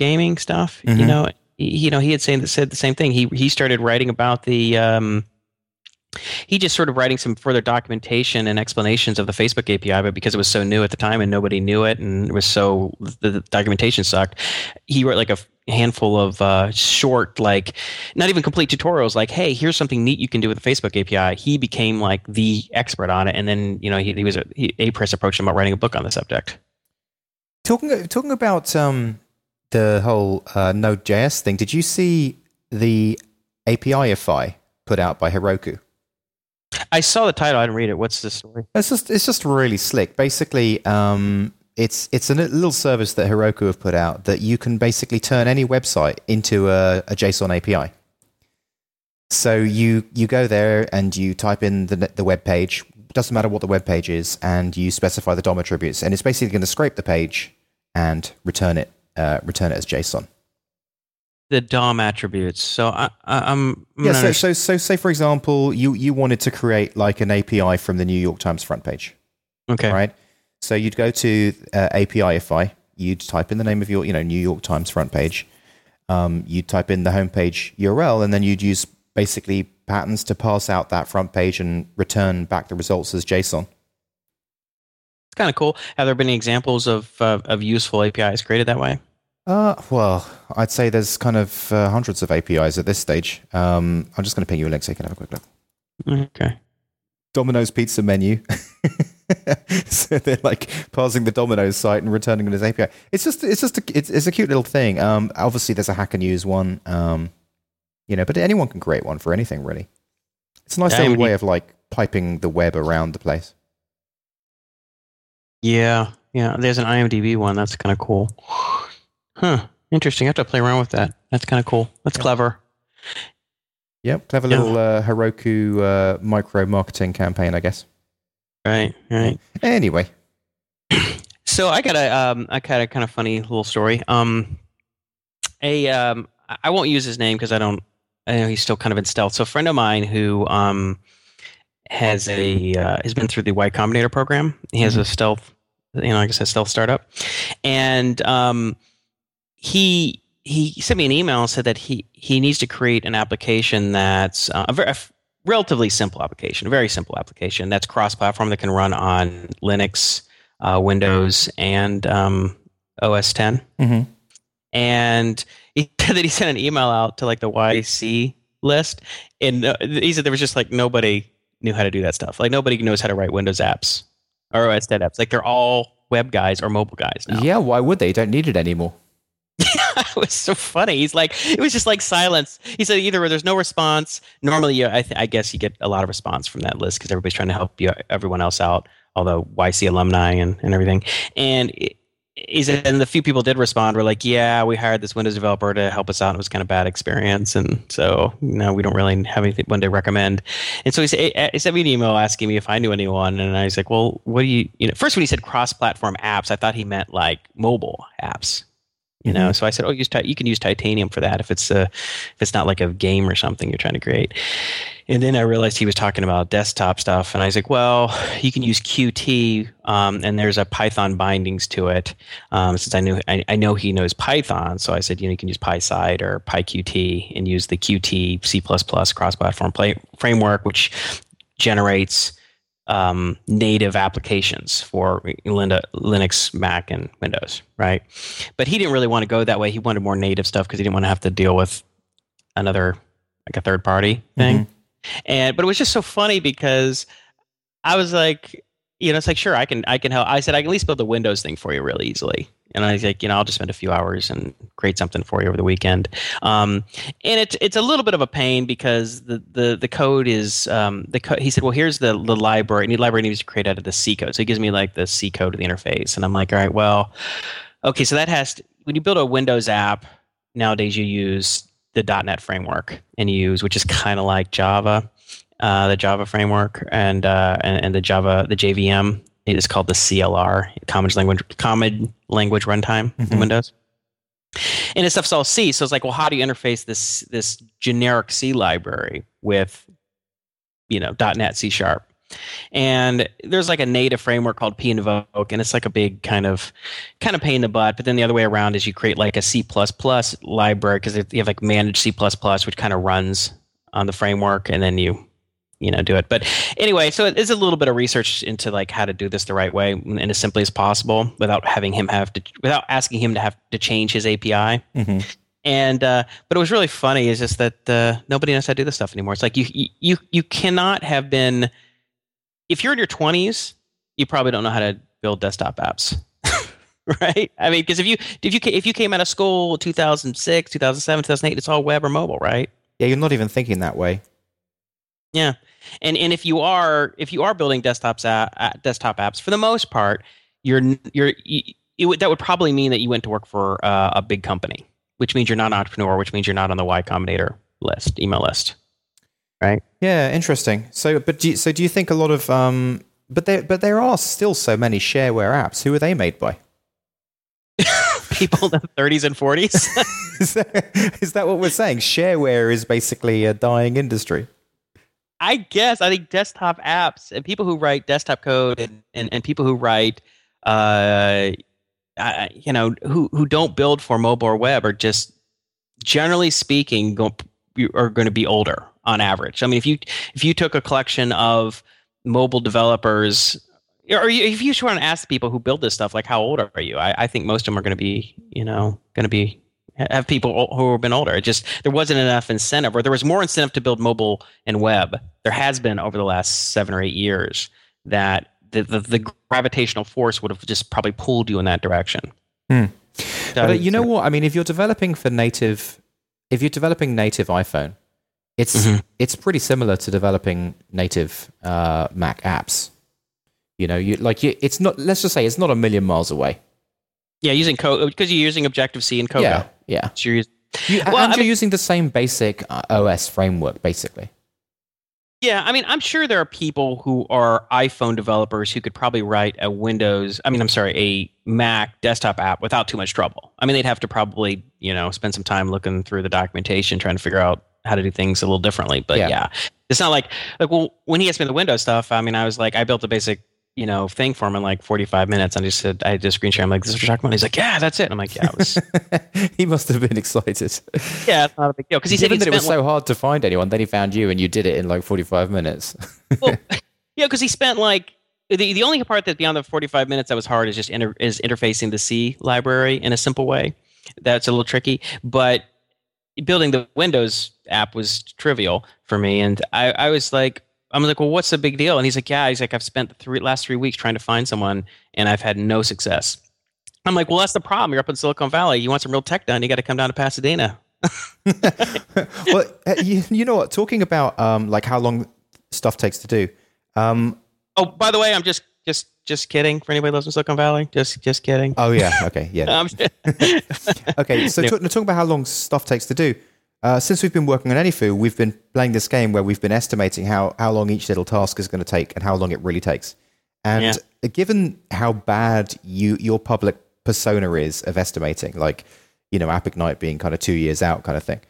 gaming stuff mm-hmm. you know you know he had saying said the same thing he he started writing about the um, he just sort of writing some further documentation and explanations of the Facebook API, but because it was so new at the time and nobody knew it and it was so the, the documentation sucked, he wrote like a handful of uh, short, like not even complete tutorials. Like, hey, here's something neat you can do with the Facebook API. He became like the expert on it, and then you know he, he was a, he, Apress approached him about writing a book on the subject. Talking talking about um, the whole uh, Node.js thing, did you see the APIfy put out by Heroku? I saw the title. I didn't read it. What's the story? It's just it's just really slick. Basically, um, it's it's a little service that Heroku have put out that you can basically turn any website into a, a JSON API. So you you go there and you type in the the web page. Doesn't matter what the web page is, and you specify the DOM attributes, and it's basically going to scrape the page and return it uh, return it as JSON the DOM attributes. So I, am yeah. So, so so say for example, you you wanted to create like an API from the New York Times front page. Okay. Right. So you'd go to uh, APIfy. You'd type in the name of your you know New York Times front page. Um, you'd type in the homepage URL, and then you'd use basically patterns to pass out that front page and return back the results as JSON. Kind of cool. Have there been any examples of uh, of useful APIs created that way? Uh, well, I'd say there's kind of uh, hundreds of APIs at this stage. Um, I'm just going to ping you a link so you can have a quick look. Okay. Domino's pizza menu. so they're like parsing the Domino's site and returning it as API. It's just, it's just, a, it's, it's a cute little thing. Um, obviously there's a Hacker News one. Um, you know, but anyone can create one for anything really. It's a nice yeah, little way of like piping the web around the place. Yeah, yeah. There's an IMDb one that's kind of cool. Huh. Interesting. I have to play around with that. That's kind of cool. That's yep. clever. Yep. Clever yeah. little uh, Heroku uh, micro marketing campaign, I guess. Right. Right. Anyway. So I got a um, I got a kind of funny little story. Um, a um, I won't use his name because I don't. I know he's still kind of in stealth. So a friend of mine who um has a uh, has been through the Y Combinator program. He has mm-hmm. a stealth, you know, like I said, stealth startup, and um he he sent me an email and said that he he needs to create an application that's uh, a, very, a relatively simple application, a very simple application that's cross-platform that can run on Linux, uh, Windows, and um, OS 10. Mm-hmm. And he said that he sent an email out to like the YC list, and uh, he said there was just like nobody knew how to do that stuff. Like nobody knows how to write Windows apps or OS 10 apps. Like they're all web guys or mobile guys now. Yeah, why would they? You don't need it anymore. it was so funny. He's like, it was just like silence. He said either there's no response. Normally, I, th- I guess you get a lot of response from that list because everybody's trying to help you, everyone else out, although YC alumni and, and everything. And he said, and the few people did respond were like, yeah, we hired this Windows developer to help us out. It was kind of bad experience. And so you no, we don't really have anyone to recommend. And so he, said, he sent me an email asking me if I knew anyone. And I was like, well, what do you, you know, first when he said cross-platform apps, I thought he meant like mobile apps you know? Mm-hmm. so i said oh use you can use titanium for that if it's a if it's not like a game or something you're trying to create. And then i realized he was talking about desktop stuff and i was like well you can use qt um, and there's a python bindings to it um, since i knew I, I, know he knows python. So i said you know you can use pyside or pyqt and use the qt c++ cross-platform play, framework which generates um, native applications for Linux, Mac, and Windows, right? But he didn't really want to go that way. He wanted more native stuff because he didn't want to have to deal with another like a third party thing. Mm-hmm. And but it was just so funny because I was like, you know, it's like sure I can I can help. I said I can at least build the Windows thing for you really easily. And I was like, you know, I'll just spend a few hours and create something for you over the weekend. Um, and it's it's a little bit of a pain because the the, the code is um, the co- he said, well, here's the the library. And the library needs to create out of the C code. So he gives me like the C code of the interface, and I'm like, all right, well, okay, so that has to, when you build a Windows app nowadays, you use the .NET framework and you use, which is kind of like Java, uh, the Java framework, and, uh, and and the Java the JVM. It is called the CLR, Common Language Common Language Runtime Mhm. in Windows. And this stuff's all C, so it's like, well, how do you interface this this generic C library with, you know, .NET C sharp? And there's like a native framework called P Invoke, and it's like a big kind of kind of pain in the butt. But then the other way around is you create like a C library because you have like managed C which kind of runs on the framework, and then you you know do it. But anyway, so it is a little bit of research into like how to do this the right way and as simply as possible without having him have to without asking him to have to change his API. Mhm. And uh, but it was really funny is just that uh, nobody knows how to do this stuff anymore. It's like you you you cannot have been if you're in your 20s, you probably don't know how to build desktop apps. right? I mean, because if you if you if you came out of school 2006, 2007, 2008, it's all web or mobile, right? Yeah, you're not even thinking that way. Yeah, and and if you are if you are building desktops a, uh, desktop apps for the most part, you're you're you, it would, that would probably mean that you went to work for uh, a big company, which means you're not an entrepreneur, which means you're not on the Y Combinator list, email list, right? Yeah, interesting. So, but do you, so do you think a lot of um, but there but there are still so many shareware apps. Who are they made by? People in the 30s and 40s. is, that, is that what we're saying? Shareware is basically a dying industry. I guess I think desktop apps and people who write desktop code and, and, and people who write, uh, uh, you know, who who don't build for mobile or web are just generally speaking go, are going to be older on average. I mean, if you if you took a collection of mobile developers, or if you just want to ask people who build this stuff, like how old are you? I, I think most of them are going to be, you know, going to be have people who have been older. It just there wasn't enough incentive, or there was more incentive to build mobile and web. There has been over the last seven or eight years that the the, the gravitational force would have just probably pulled you in that direction. Hmm. So, But uh, you know what? I mean, if you're developing for native, if you're developing native iPhone, it's Mhm. it's pretty similar to developing native uh, Mac apps. You know, you like you, it's not. Let's just say it's not a million miles away. yeah, using code because you're using Objective C and Cocoa. Yeah, yeah. You're using- Well, and I you're mean- using the same basic uh, OS framework, basically. Yeah, I mean, I'm sure there are people who are iPhone developers who could probably write a Windows, I mean, I'm sorry, a Mac desktop app without too much trouble. I mean, they'd have to probably, you know, spend some time looking through the documentation, trying to figure out how to do things a little differently. But Yeah. yeah, it's not like, like, well, when he asked me the Windows stuff, I mean, I was like, I built a basic, you know, thing for him in like 45 minutes. And I just said, I just screen share. I'm like, this is what you're talking about. He's like, yeah, that's it. I'm like, yeah, it was, he must have been excited. yeah, it's not a big deal. Because he said Given that it was spent so hard to find anyone, then he found you and you did it in like 45 minutes. well, yeah, because he spent like the, the only part that beyond the 45 minutes that was hard is just inter, is interfacing the C library in a simple way. That's a little tricky, but building the Windows app was trivial for me. And I, I was like, I'm like, well, what's the big deal? And he's like, yeah, he's like, I've spent the three, last three weeks trying to find someone, and I've had no success. I'm like, well, that's the problem. You're up in Silicon Valley. You want some real tech done, you got to come down to Pasadena. well, uh, you, you know what? Talking about um, like how long stuff takes to do. Um, Oh, by the way, I'm just just just kidding. For anybody who lives in Silicon Valley, just just kidding. oh yeah, okay, yeah. Okay, so talk, talking about how long stuff takes to do. Uh, since we've been working on AnyFu, we've been playing this game where we've been estimating how, how long each little task is going to take and how long it really takes. And given how bad you your public persona is of estimating, like you know, App Ignite being kind of two years out, kind of thing,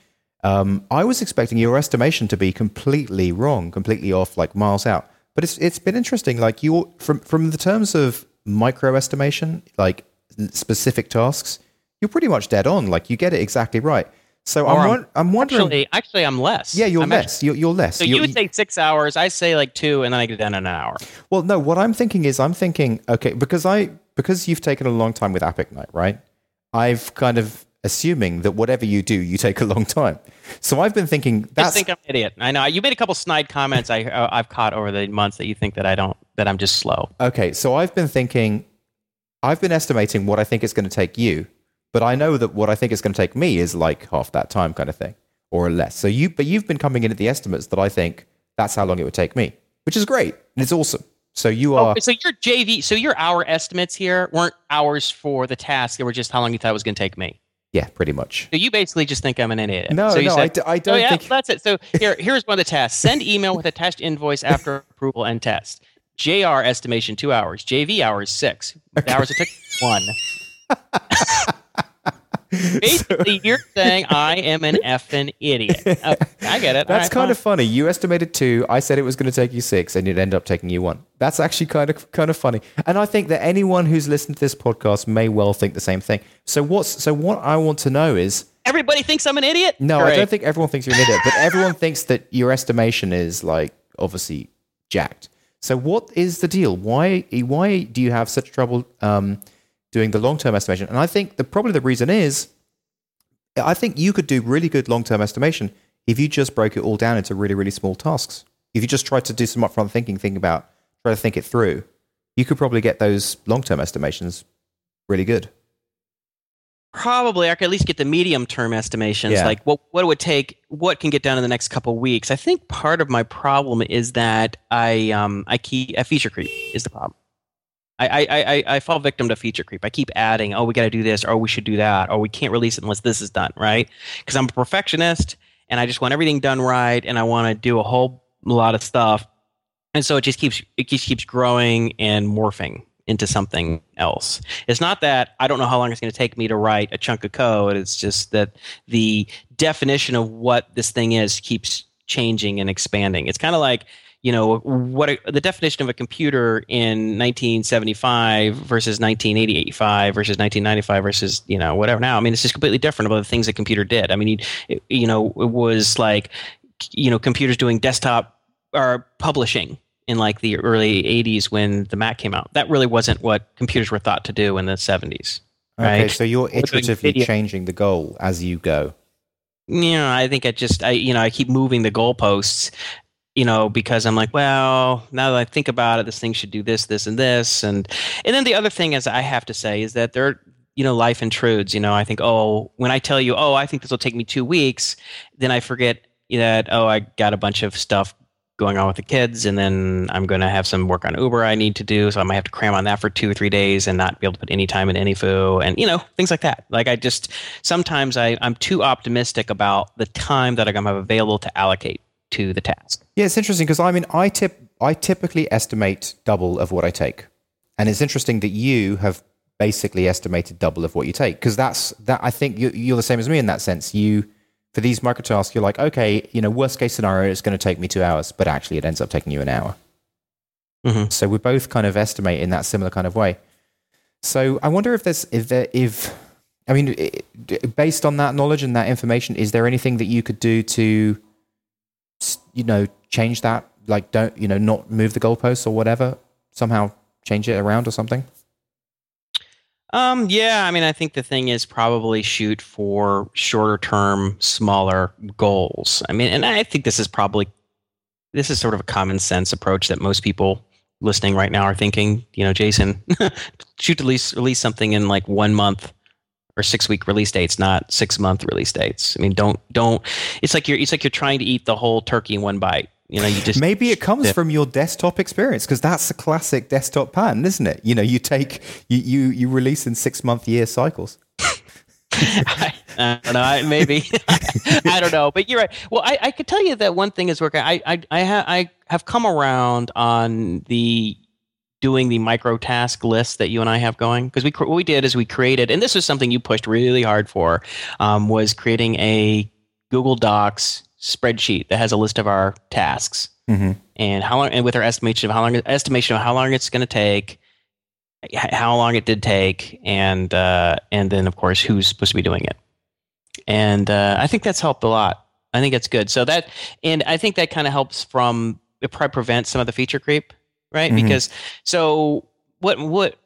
um, I was expecting your estimation to be completely wrong, completely off, like miles out. But it's it's been interesting. Like you from from the terms of micro estimation, like specific tasks, you're pretty much dead on. Like you get it exactly right. So I'm, I'm- I'm wondering. actually, actually, I'm less. yeah, you're I'm less. actually- you're, you're less. so You're- you would say six hours. I say like two, and then I get done in an hour. Well, no. What I'm thinking is, I'm thinking, okay, because I because you've taken a long time with App Night, right? I've kind of assuming that whatever you do, you take a long time. So I've been thinking I think I'm an idiot. I know you made a couple snide comments I uh, I've caught over the months that you think that I don't that I'm just slow. okay. So I've been thinking, I've been estimating what I think it's going to take you, but I know that what I think it's going to take me is like half that time, kind of thing, or less. So you, but you've been coming in at the estimates that I think that's how long it would take me, which is great and it's awesome. So you oh, are. Oh, so your JV, so your hour estimates here weren't hours for the task; they were just how long you thought it was going to take me. Yeah, pretty much. So you basically just think I'm an idiot. No, so you no, said, I d- I oh, don't oh, yeah, think- that's it. So here, here's one of the tasks: send email with attached invoice after approval and test. JR estimation two hours. JV hours six. The hours it took one. Basically, you're saying I am an effing idiot. Okay, I get it. That's kind of funny. You estimated two. I said it was going to take you six, and it ended up taking you one. That's actually kind of kind of funny. And I think that anyone who's listened to this podcast may well think the same thing. So what's so what I want to know is everybody thinks I'm an idiot. no, I don't think everyone thinks you're an idiot, but everyone thinks that your estimation is like obviously jacked. So what is the deal? Why why do you have such trouble um, doing the long term estimation? And I think the probably the reason is I think you could do really good long term estimation if you just broke it all down into really, really small tasks. If you just tried to do some upfront thinking, think about, try to think it through, you could probably get those long term estimations really good. Probably, I could at least get the medium term estimations, Yeah. like what what it would take, what can get done in the next couple weeks. I think part of my problem is that I um I keep a feature creep is the problem. I, I, I, I fall victim to feature creep. I keep adding, oh, we got to do this, or we should do that, or we can't release it unless this is done, right? Because I'm a perfectionist and I just want everything done right, and I want to do a whole lot of stuff, and so it just keeps it just keeps growing and morphing into something else. It's not that I don't know how long it's going to take me to write a chunk of code. It's just that the definition of what this thing is keeps changing and expanding. It's kind of like you know what a, the definition of a computer in 1975 versus 1985 versus 1995 versus you know whatever now i mean it's just completely different about the things a computer did i mean you, it, you know it was like you know computers doing desktop or publishing in like the early 80s when the mac came out that really wasn't what computers were thought to do in the 70s Okay, Right. so you're iteratively changing the goal as you go. Yeah, I think I just I you know I keep moving the goalposts, you know, because I'm like, well, now that I think about it, this thing should do this, this, and this, and and then the other thing is I have to say is that there, you know, life intrudes. You know, I think, oh, when I tell you, oh, I think this will take me two weeks, then I forget that oh, I got a bunch of stuff going on with the kids, and then I'm going to have some work on Uber I need to do, so I might have to cram on that for two or three days and not be able to put any time in AnyFu, and you know, things like that. Like I just sometimes I, I'm too optimistic about the time that I'm going to have available to allocate to the task. Yeah, it's interesting because I mean, I tip, I typically estimate double of what I take, and it's interesting that you have basically estimated double of what you take because that's that. I think you, you're the same as me in that sense. You for these micro tasks, you're like, okay, you know, worst case scenario, it's going to take me two hours, but actually, it ends up taking you an hour. Mhm. So we both kind of estimate in that similar kind of way. So I wonder if there's if there if I mean, based on that knowledge and that information, is there anything that you could do to you know change that like don't you know not move the goalposts or whatever somehow change it around or something Um, yeah, I mean, I think the thing is probably shoot for shorter term, smaller goals. I mean, and I think this is probably this is sort of a common sense approach that most people listening right now are thinking. You know, Jason, shoot to release release something in like one month or six week release dates, not six month release dates. I mean, don't don't. It's like you're it's like you're trying to eat the whole turkey in one bite. You know, you just maybe it comes Yeah. from your desktop experience because that's a classic desktop pattern isn't it you know you take you you, you release in six month year cycles I, I don't know. I, maybe I don't know, but you're right. Well, I, I could tell you that one thing is working. I I I, ha, I have come around on the doing the micro task list that you and I have going? Because we what we did is we created, and this was something you pushed really hard for, um, was creating a Google Docs spreadsheet that has a list of our tasks. Mm-hmm. and how long and with our estimation of how long estimation of how long it's going to take how long it did take and uh, and then of course who's supposed to be doing it. And uh, i think that's helped a lot. I think it's good. So that and i think that kind of helps from it probably prevents some of the feature creep right Mhm. because so what what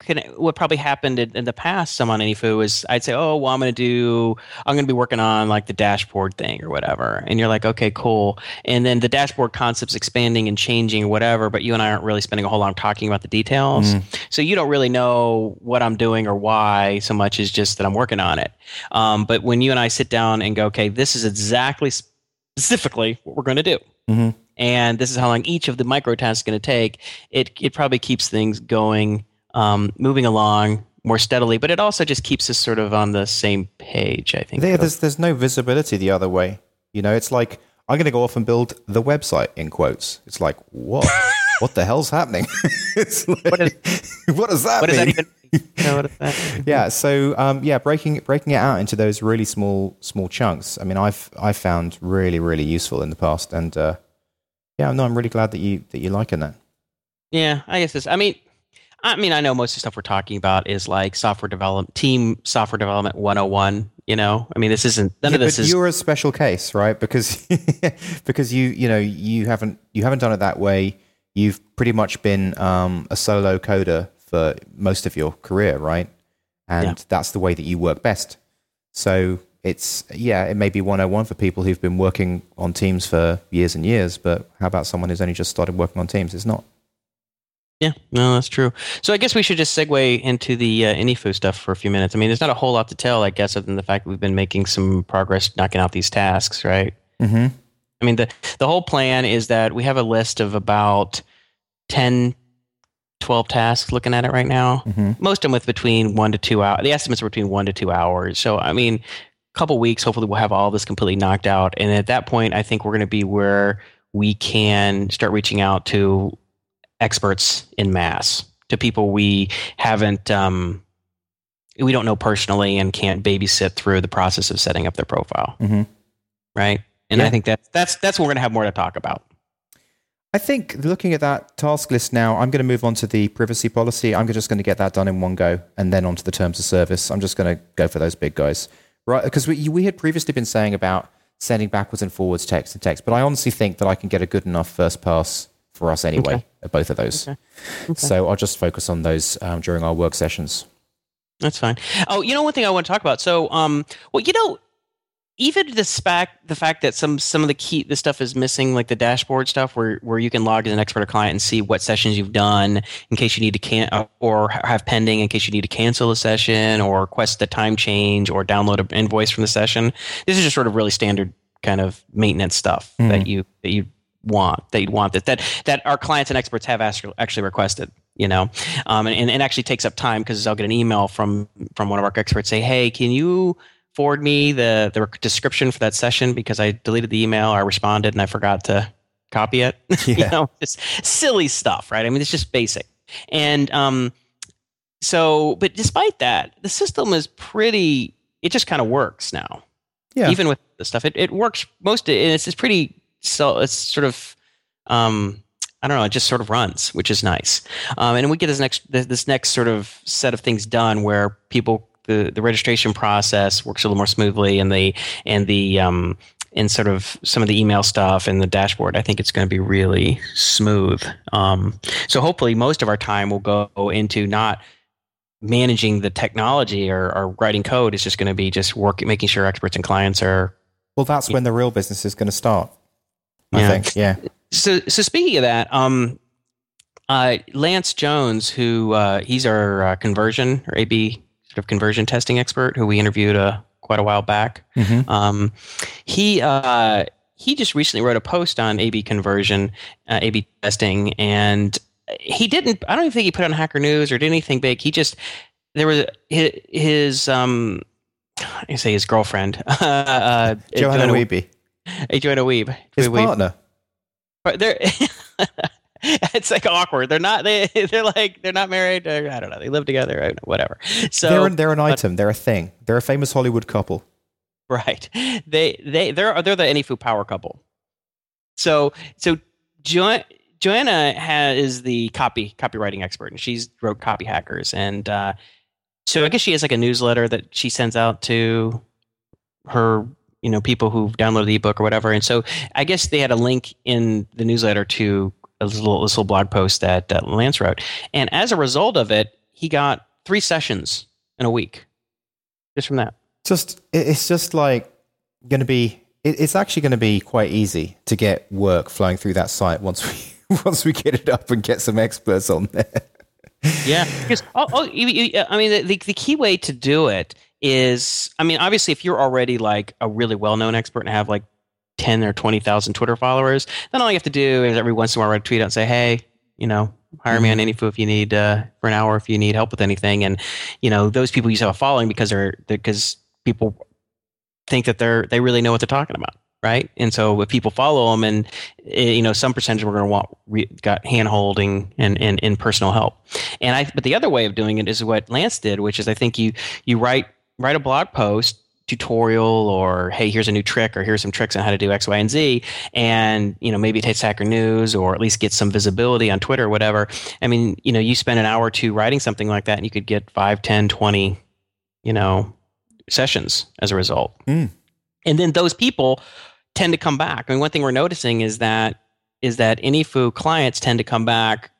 can what probably happened in, in the past some on AnyFu is I'd say, oh well, I'm going to do I'm going to be working on like the dashboard thing or whatever, and you're like, okay, cool, and then the dashboard concept's expanding and changing or whatever, but you and I aren't really spending a whole lot of talking about the details, so you don't really know what I'm doing or why so much as just that I'm working on it. Um, but when you and I sit down and go, okay, this is exactly specifically what we're going to do Mhm. And this is how long each of the micro tasks is going to take, it it probably keeps things going, um, moving along more steadily. But it also just keeps us sort of on the same page. I think. There, there's there's no visibility the other way. You know, it's like I'm going to go off and build the website in quotes. It's like what? what the hell's happening? like, what, is, what does that what mean? Does that even, you know, what that yeah. So um, yeah, breaking breaking it out into those really small small chunks. I mean, I've I've found really really useful in the past, and uh, yeah, no, I'm really glad that you that you're liking that. Yeah, I guess this. I mean, I mean, I know most of the stuff we're talking about is like software development, team software development 101. You know, I mean, this isn't none yeah, of this but is. You're a special case, right? Because because you you know you haven't you haven't done it that way. You've pretty much been um, a solo coder for most of your career, right? And Yeah. that's the way that you work best. So it's yeah, it may be 101 for people who've been working on teams for years and years, but how about someone who's only just started working on teams? It's not. Yeah, no, that's true. So I guess we should just segue into the uh, AnyFu stuff for a few minutes. I mean, there's not a whole lot to tell, I guess, other than the fact that we've been making some progress knocking out these tasks, right? Mm-hmm. I mean, the the whole plan is that we have a list of about 10, 12 tasks looking at it right now. Mm-hmm. Most of them with between one to two hours. The estimates are between one to two hours. So, I mean, couple weeks, hopefully, we'll have all this completely knocked out. And at that point, I think we're going to be where we can start reaching out to experts in mass, to people we haven't, um, we don't know personally and can't babysit through the process of setting up their profile. Mhm. Right. And Yeah. I think that that's that's what we're going to have more to talk about. I think looking at that task list now, I'm going to move on to the privacy policy. I'm just going to get that done in one go, and then onto the terms of service. I'm just going to go for those big guys, right? Because we we had previously been saying about sending backwards and forwards text and text, but I honestly think that I can get a good enough first pass for us anyway Okay. at both of those. Okay. So I'll just focus on those um, during our work sessions. That's fine. Oh, you know one thing I want to talk about. So, um, well, you know, even the fact the fact that some some of the key the stuff is missing, like the dashboard stuff, where where you can log as an expert or client and see what sessions you've done in case you need to can or have pending in case you need to cancel a session or request the time change or download an invoice from the session. This is just sort of really standard kind of maintenance stuff Mhm. that you that you want that you want that that that our clients and experts have actually actually requested you know um, and, and it actually takes up time because i'll get an email from from one of our experts say hey can you forward me the the description for that session because i deleted the email i responded and i forgot to copy it you Yeah. know just silly stuff right i mean it's just basic and um so but despite that the system is pretty it just kind of works now Yeah. even with the stuff it, it works most and it's, it's pretty so it's sort of um I don't know. It just sort of runs, which is nice. Um, and we get this next this next sort of set of things done where people the, the registration process works a little more smoothly, and the and the um, and sort of some of the email stuff and the dashboard. I think it's going to be really smooth. Um, so hopefully, most of our time will go into not managing the technology or, or writing code. It's just going to be just working, making sure experts and clients are Well, that's when the real business is going to start. I Yeah. think. Yeah. so so speaking of that um uh lance jones who uh he's our uh, conversion or ab conversion testing expert who we interviewed uh, quite a while back Mhm. um he uh he just recently wrote a post on ab conversion uh, ab testing and he didn't i don't even think he put it on hacker news or did anything big he just there was his, his um I say his girlfriend, uh, uh, Johanna Wiebe, uh, Joanna Weeb. his Weeb. partner. But they're it's like awkward. They're not they they're like they're not married. Or, I don't know. They live together. Know, whatever. So they're, an, they're an item. They're a thing. They're a famous Hollywood couple. right. They they they're they're the AnyFu power couple. So so jo- Joanna ha is the copy copywriting expert, and she's wrote copy hackers, and uh, so I guess she has like a newsletter that she sends out to her you know people who've downloaded the ebook or whatever, and so I guess they had a link in the newsletter to a little this little blog post that uh, Lance wrote, and as a result of it, he got three sessions in a week just from that. Just it's just like going to be. It's actually going to be quite easy to get work flowing through that site once we once we get it up and get some experts on there. Yeah, because oh, oh, I mean, the, the the key way to do it is, I mean, obviously, if you're already like a really well known expert and have like ten or twenty thousand Twitter followers, then all you have to do is every once in a while write a tweet out and say, hey, you know, hire me on AnyFu if you need uh, for an hour if you need help with anything. And you know, those people used to have a following because they're because people think that they're they really know what they're talking about right? And so if people follow them, and eh, you know, some percentage we're going to want re, got hand holding and, and and personal help. And I, but the other way of doing it is what Lance did, which is I think you you write write a blog post tutorial or hey here's a new trick or here's some tricks on how to do x y and z and you know maybe it hits hacker news or at least get some visibility on twitter or whatever i mean you know you spend an hour or two writing something like that and you could get 5 10 20 you know sessions as a result Mm. and then those people tend to come back. I mean, one thing we're noticing is that is that AnyFu clients tend to come back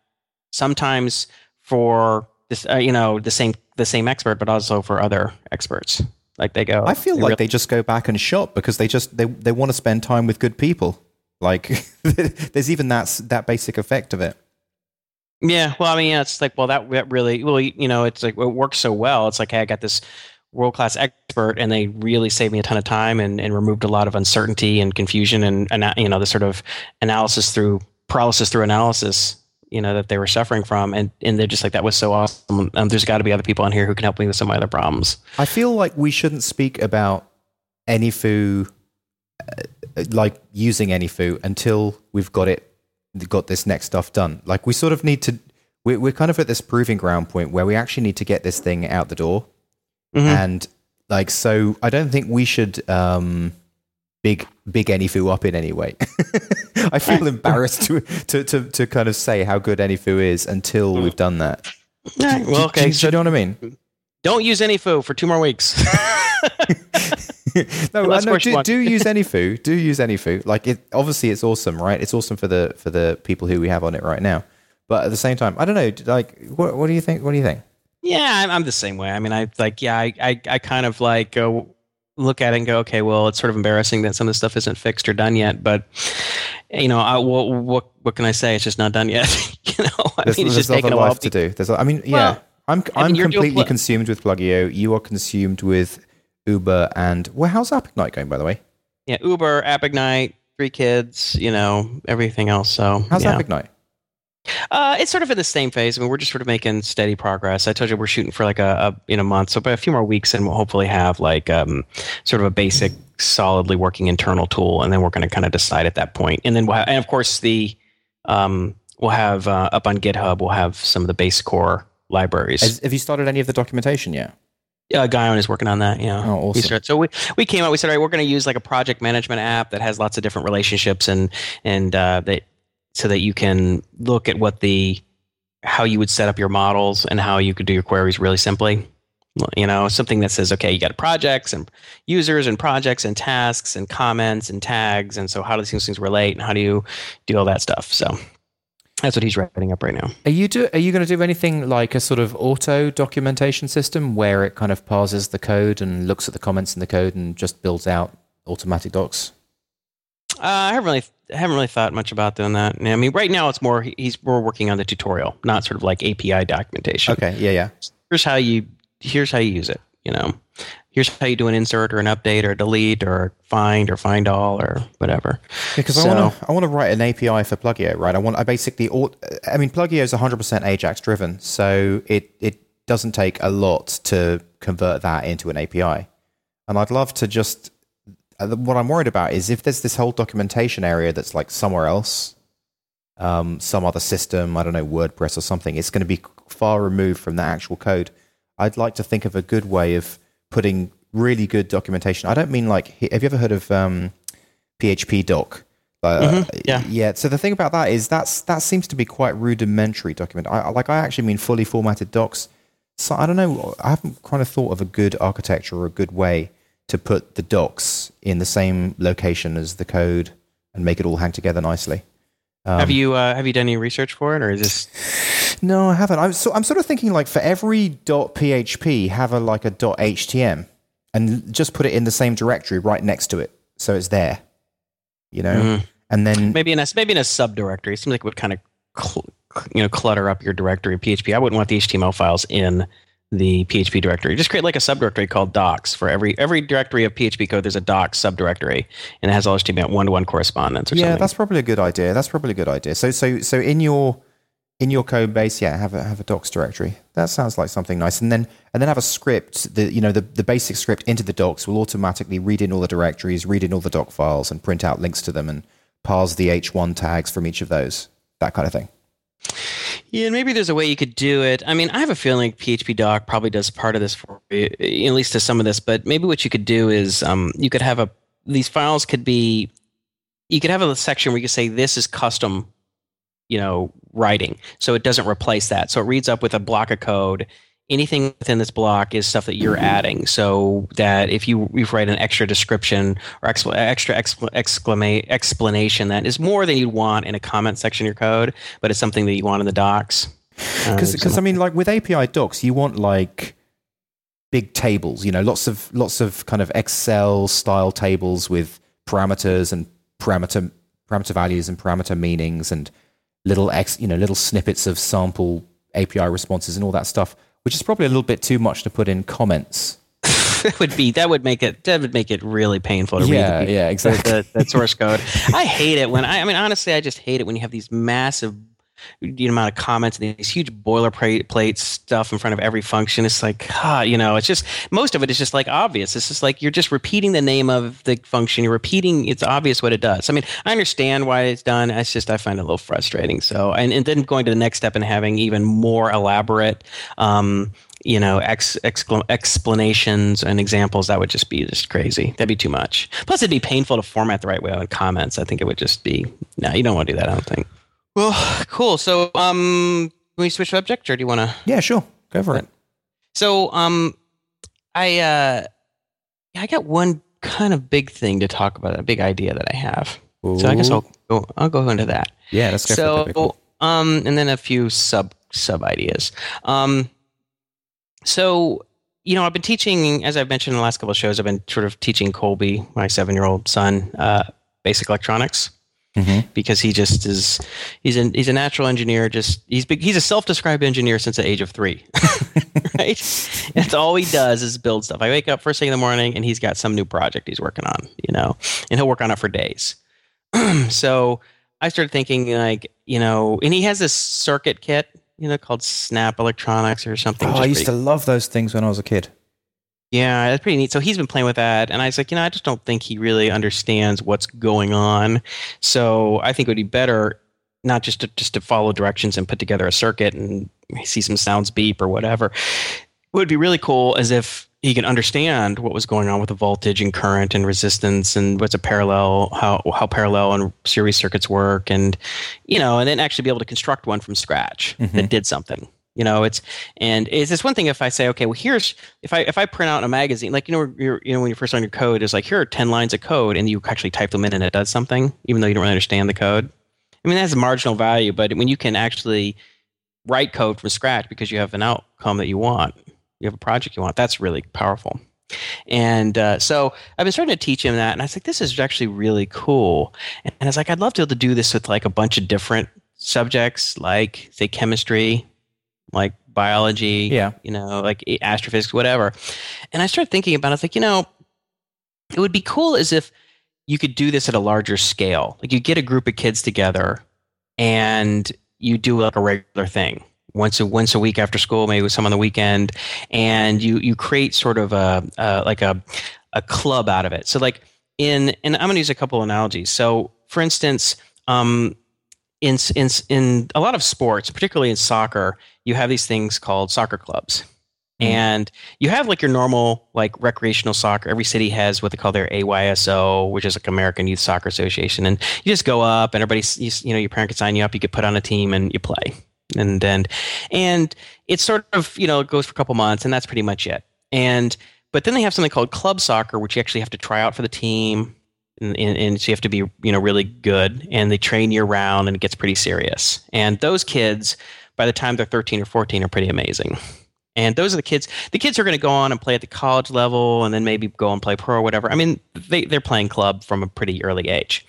sometimes for this, uh, you know, the same the same expert, but also for other experts. Like they go. I feel they like really- they just go back and shop because they just they, they want to spend time with good people. Like there's even that that basic effect of it. Yeah, well, I mean, yeah, it's like, well, that, that really, well, you know, it's like it works so well. It's like, hey, I got this world class expert, and they really saved me a ton of time and, and removed a lot of uncertainty and confusion and, and you know the sort of analysis through paralysis through analysis, you know, that they were suffering from, and and they're just like, that was so awesome. Um, there's got to be other people on here who can help me with some of my other problems. I feel like we shouldn't speak about AnyFu, uh, like using AnyFu, until we've got it, got this next stuff done. Like we sort of need to. We're, we're kind of at this proving ground point where we actually need to get this thing out the door, Mhm. and like so. I don't think we should um, big big AnyFu up in any way. I feel embarrassed to, to to to kind of say how good AnyFu is until we've done that. All right, Do- well, do- okay, do, so you know what I mean? don't use AnyFu for two more weeks. no, Unless, I of know, course, you do, do use any food. Do use AnyFu. Like it, obviously, it's awesome, right? It's awesome for the for the people who we have on it right now. But at the same time, I don't know. Like, what, what do you think? What do you think? Yeah, I'm, I'm the same way. I mean, I like, yeah, I, I, I kind of like go look at it and go, okay, well, it's sort of embarrassing that some of the stuff isn't fixed or done yet. But you know, I, what, what, what can I say? It's just not done yet. you know, I There's, mean, it's there's just taking other a while. life to do. There's, I mean, yeah, Well, I'm I'm mean, completely pl- consumed with Pluggio. You are consumed with Uber and well, how's AppIgnite going, by the way? Yeah, Uber, AppIgnite, three kids, you know, everything else. So How's yeah. AppIgnite? Uh, it's sort of in the same phase. I mean, we're just sort of making steady progress. I told you we're shooting for like a, a in a month, so by a few more weeks, and we'll hopefully have like um, sort of a basic, solidly working internal tool, and then we're going to kind of decide at that point. And then we'll have, and of course the um, we'll have uh, up on GitHub, we'll have some of the base core libraries. Has, have you started any of the documentation yet? uh, Guyon is working on that. Yeah. Oh, We awesome. started, so we, we came out. We said, all right, we're going to use like a project management app that has lots of different relationships and and uh, that so that you can look at what the how you would set up your models and how you could do your queries really simply. You know, something that says, okay, you got projects and users and projects and tasks and comments and tags, and so how do these things relate and how do you do all that stuff? So that's what he's writing up right now. Are you do? Are you going to do anything like a sort of auto documentation system where it kind of parses the code and looks at the comments in the code and just builds out automatic docs? Uh, I haven't really haven't really thought much about doing that. I mean, right now it's more he's more working on the tutorial, not sort of like API documentation. Okay, yeah, yeah. Here's how you here's how you use it. You know, here's how you do an insert or an update or delete or find or find all or whatever. Because I So- want to, I want to write an API for Pluggio, right? I want, I basically, au- I mean, Pluggio is 100% Ajax driven, so it it doesn't take a lot to convert that into an API. And I'd love to just, what I'm worried about is if there's this whole documentation area that's like somewhere else, um, some other system, I don't know, WordPress or something, it's going to be far removed from the actual code. I'd like to think of a good way of putting really good documentation. I don't mean like, have you ever heard of um, PHP doc? Uh, Mhm, yeah. yeah. So the thing about that is that's that seems to be quite rudimentary document. I- like I actually mean fully formatted docs. So I don't know. I haven't kind of thought of a good architecture or a good way to put the docs in the same location as the code and make it all hang together nicely. Um, have you uh, have you done any research for it, or is this? No, I haven't. I'm so I'm sort of thinking like for every .php, have a like a .htm, and just put it in the same directory right next to it, so it's there. You know, Mhm. and then Maybe in a maybe in a subdirectory. It seems like it would kind of cl- you know clutter up your directory of PHP. I wouldn't want the HTML files in the PHP directory. Just create like a subdirectory called docs for every every directory of PHP code. There's a docs subdirectory, and it has all HTML one to one correspondence or yeah, something. that's probably a good idea. That's probably a good idea. So so so in your in your code base, yeah, have a have a docs directory. That sounds like something nice. And then and then have a script. The you know the, the basic script into the docs will automatically read in all the directories, read in all the doc files, and print out links to them, and parse the H1 tags from each of those. That kind of thing. Yeah, maybe there's a way you could do it. I mean, I have a feeling PHP Doc probably does part of this for you, at least to some of this. But maybe what you could do is um, you could have a these files could be you could have a section where you could say this is custom you know writing so it doesn't replace that so it reads up with a block of code anything within this block is stuff that you're mm-hmm. adding. So that if you, you write an extra description or extra exclama- explanation that is more than you'd want in a comment section of your code but it's something that you want in the docs. Because uh, i mean like with api docs you want like big tables you know lots of lots of kind of excel style tables with parameters and parameter parameter values and parameter meanings and little ex, you know, little snippets of sample API responses and all that stuff, which is probably a little bit too much to put in comments. that would be that would make it that would make it really painful to yeah, read. The, yeah, exactly. The, the, source code. I hate it when I, I mean honestly, I just hate it when you have these massive the amount of comments and these huge boilerplate stuff in front of every function. It's like, ah, you know, it's just most of it is just like obvious. It's just like you're just repeating the name of the function. You're repeating. It's obvious what it does. I mean, I understand why it's done. It's just I find it a little frustrating. So, and, and then going to the next step and having even more elaborate. Um, you know, ex, explanations and examples, that would just be just crazy. That'd be too much. Plus, it'd be painful to format the right way on comments. I think it would just be, no, you don't want to do that, I don't think. Well, cool. So, um, can we switch subject, or do you want to? Yeah, sure. Go for it. So, um, I uh, I got one kind of big thing to talk about, a big idea that I have. Ooh. So I guess I'll go. I'll go into that. Yeah, let's. So, cool. um, and then a few sub sub ideas. Um, so you know, I've been teaching, as I've mentioned in the last couple of shows, I've been sort of teaching Colby, my seven year old son, uh, basic electronics mm-hmm. because he just is he's a he's a natural engineer. Just he's he's a self described engineer since the age of three. right? That's all he does is build stuff. I wake up first thing in the morning and he's got some new project he's working on, you know, and he'll work on it for days. so I started thinking like, you know, and he has this circuit kit, you know, called Snap Electronics or something. Oh, I used to love those things when I was a kid. Yeah, that's pretty neat. So he's been playing with that, and I was like, you know, I just don't think he really understands what's going on. So I think it would be better not just to just to follow directions and put together a circuit and see some sounds beep or whatever. What would be really cool is if he can understand what was going on with the voltage and current and resistance and what's a parallel how how parallel and series circuits work and you know and then actually be able to construct one from scratch mm-hmm. that did something you know it's and it's this one thing if i say okay well here's if i if i print out a magazine like you know you're, you know when you first learn your code it's like here are 10 lines of code and you actually type them in and it does something even though you don't really understand the code. I mean that's a marginal value but when you can actually write code from scratch because you have an outcome that you want you have a project you want that's really powerful. And uh, so I've been starting to teach him that, and I was like, "This is actually really cool." And I was like, "I'd love to be able to do this with like a bunch of different subjects, like say chemistry, like biology, yeah. you know, like astrophysics, whatever. And I started thinking about it. I was like, you know, it would be cool as if you could do this at a larger scale. Like you get a group of kids together and you do like a regular thing once a once a week after school, maybe with some on the weekend, and you you create sort of a, a like a a club out of it. So like in and I'm going to use a couple analogies. So for instance, um, in in in a lot of sports, particularly in soccer, you have these things called soccer clubs. Mm. And you have like your normal like recreational soccer. Every city has what they call their AYSO, which is like American Youth Soccer Association. And you just go up, and everybody, you, you know, your parent could sign you up. You get put on a team, and you play. And then, and it's sort of you know it goes for a couple months, and that's pretty much it. And but then they have something called club soccer, which you actually have to try out for the team and, and, so you have to be you know really good and they train year round and it gets pretty serious. And those kids by the time they're 13 or 14 are pretty amazing. And those are the kids the kids are going to go on and play at the college level and then maybe go and play pro or whatever. I mean they, they're playing club from a pretty early age.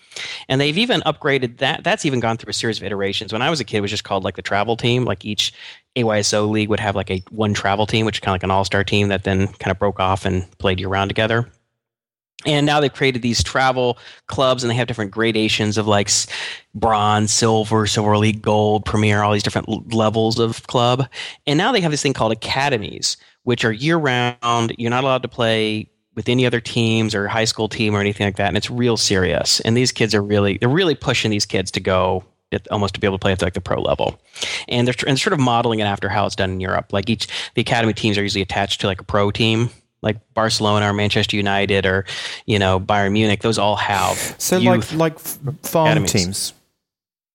And they've even upgraded that that's even gone through a series of iterations. When i was a kid it was just called like the travel team. Like each AYSO league would have like a one travel team which is kind of like an all-star team that then kind of broke off and played year round together and now they've created these travel clubs and they have different gradations of like bronze silver silver league gold premier all these different levels of club. And now they have this thing called academies which are year round you're not allowed to play with any other teams or high school team or anything like that and it's real serious. And these kids are really they're really pushing these kids to go almost to be able to play at like the pro level. And they're, and sort of modeling it after how it's done in europe. Like each the academy teams are usually attached to like a pro team like Barcelona or Manchester United or you know Bayern Munich. Those all have so like like farm academies. teams.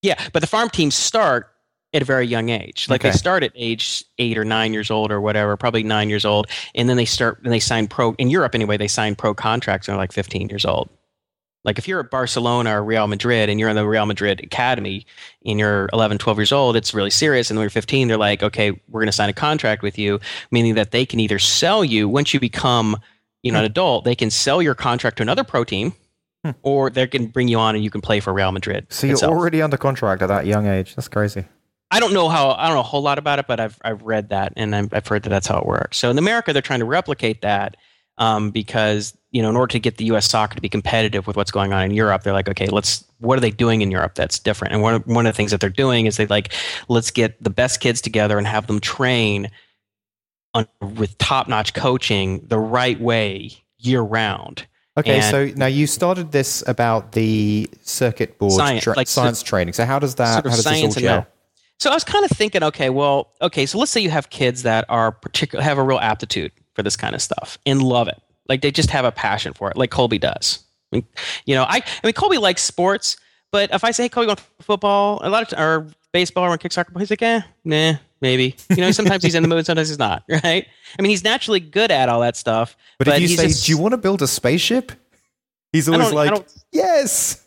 Yeah, but the farm teams start at a very young age. Like okay. they start at age eight or nine years old or whatever, probably nine years old, and then they start and they sign pro in Europe anyway. They sign pro contracts when they're like fifteen years old. Like if you're at Barcelona or Real Madrid and you're in the Real Madrid academy and you're 11, 12 years old, it's really serious. And when you're 15, they're like, okay, we're going to sign a contract with you, meaning that they can either sell you once you become, you know, an adult, they can sell your contract to another pro team, hmm. or they can bring you on and you can play for Real Madrid. So you're itself. already under contract at that young age. That's crazy. I don't know how I don't know a whole lot about it, but I've I've read that and I've, I've heard that that's how it works. So in America, they're trying to replicate that um, because you know in order to get the U.S. soccer to be competitive with what's going on in Europe, they're like, okay, let's what are they doing in Europe that's different? And one of, one of the things that they're doing is they like let's get the best kids together and have them train on, with top notch coaching the right way year round. Okay, and so now you started this about the circuit board science, tra- like science so, training. So how does that? Sort of how does this all gel? So I was kind of thinking, okay, well, okay, so let's say you have kids that are particular have a real aptitude for this kind of stuff and love it. Like they just have a passion for it, like Colby does. I mean, you know, I, I mean, Colby likes sports, but if I say, hey, Colby, want football, a lot of, or baseball or kick soccer, he's like, eh, nah, maybe. You know, sometimes he's in the mood, sometimes he's not, right? I mean, he's naturally good at all that stuff. But, but if you say, just, do you want to build a spaceship? He's always like, yes.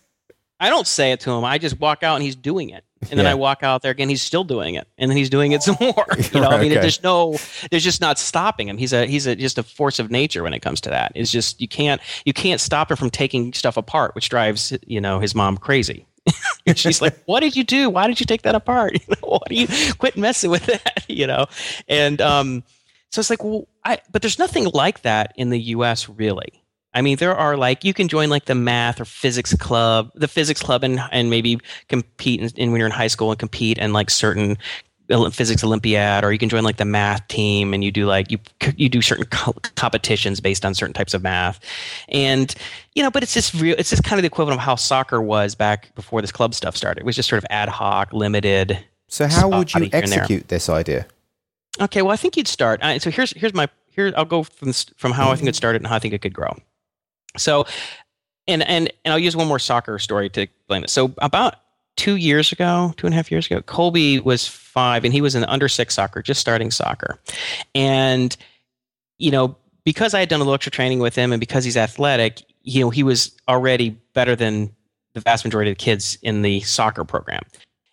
I don't say it to him. I just walk out and he's doing it and then yeah. I walk out there again. He's still doing it, and then he's doing it some more. You know, right, I mean, okay. there's no, there's just not stopping him. He's a he's a just a force of nature when it comes to that. It's just you can't you can't stop him from taking stuff apart, which drives you know his mom crazy. she's like, "What did you do? Why did you take that apart? You know, what do you quit messing with that?" You know, and um, so it's like, well, I but there's nothing like that in the U.S. really. I mean, there are like you can join like the math or physics club, the physics club, and and maybe compete in, in when you're in high school and compete in like certain physics olympiad or you can join like the math team and you do like you you do certain co- competitions based on certain types of math. And you know but it's just real it's just kind of the equivalent of how soccer was back before this club stuff started. It was just sort of ad hoc limited so how would you execute this idea? Okay well i think you'd start. So here's here's my here i'll go from from how i think it started and how i think it could grow so, and and and I'll use one more soccer story to explain it. So about two years ago, two and a half years ago, Colby was five, and he was in under six soccer, just starting soccer, and you know because I had done a little extra training with him, and because he's athletic, you know he was already better than the vast majority of the kids in the soccer program.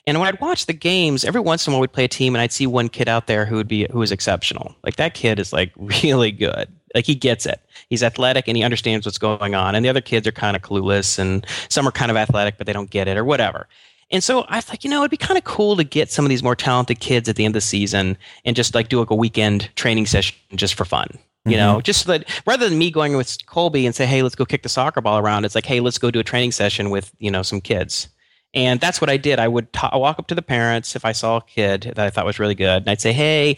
And when I'd watch the games, every once in a while we'd play a team, and I'd see one kid out there who would be who was exceptional. Like that kid is like really good. Like he gets it. He's athletic and he understands what's going on. And the other kids are kind of clueless, and some are kind of athletic but they don't get it or whatever. And so I was like, you know, it'd be kind of cool to get some of these more talented kids at the end of the season and just like do like a weekend training session just for fun. You mm-hmm. know, just so that rather than me going with Colby and say, hey, let's go kick the soccer ball around, it's like, hey, let's go do a training session with, you know, some kids. And that's what I did. I would t- walk up to the parents if I saw a kid that I thought was really good, and I'd say, "Hey,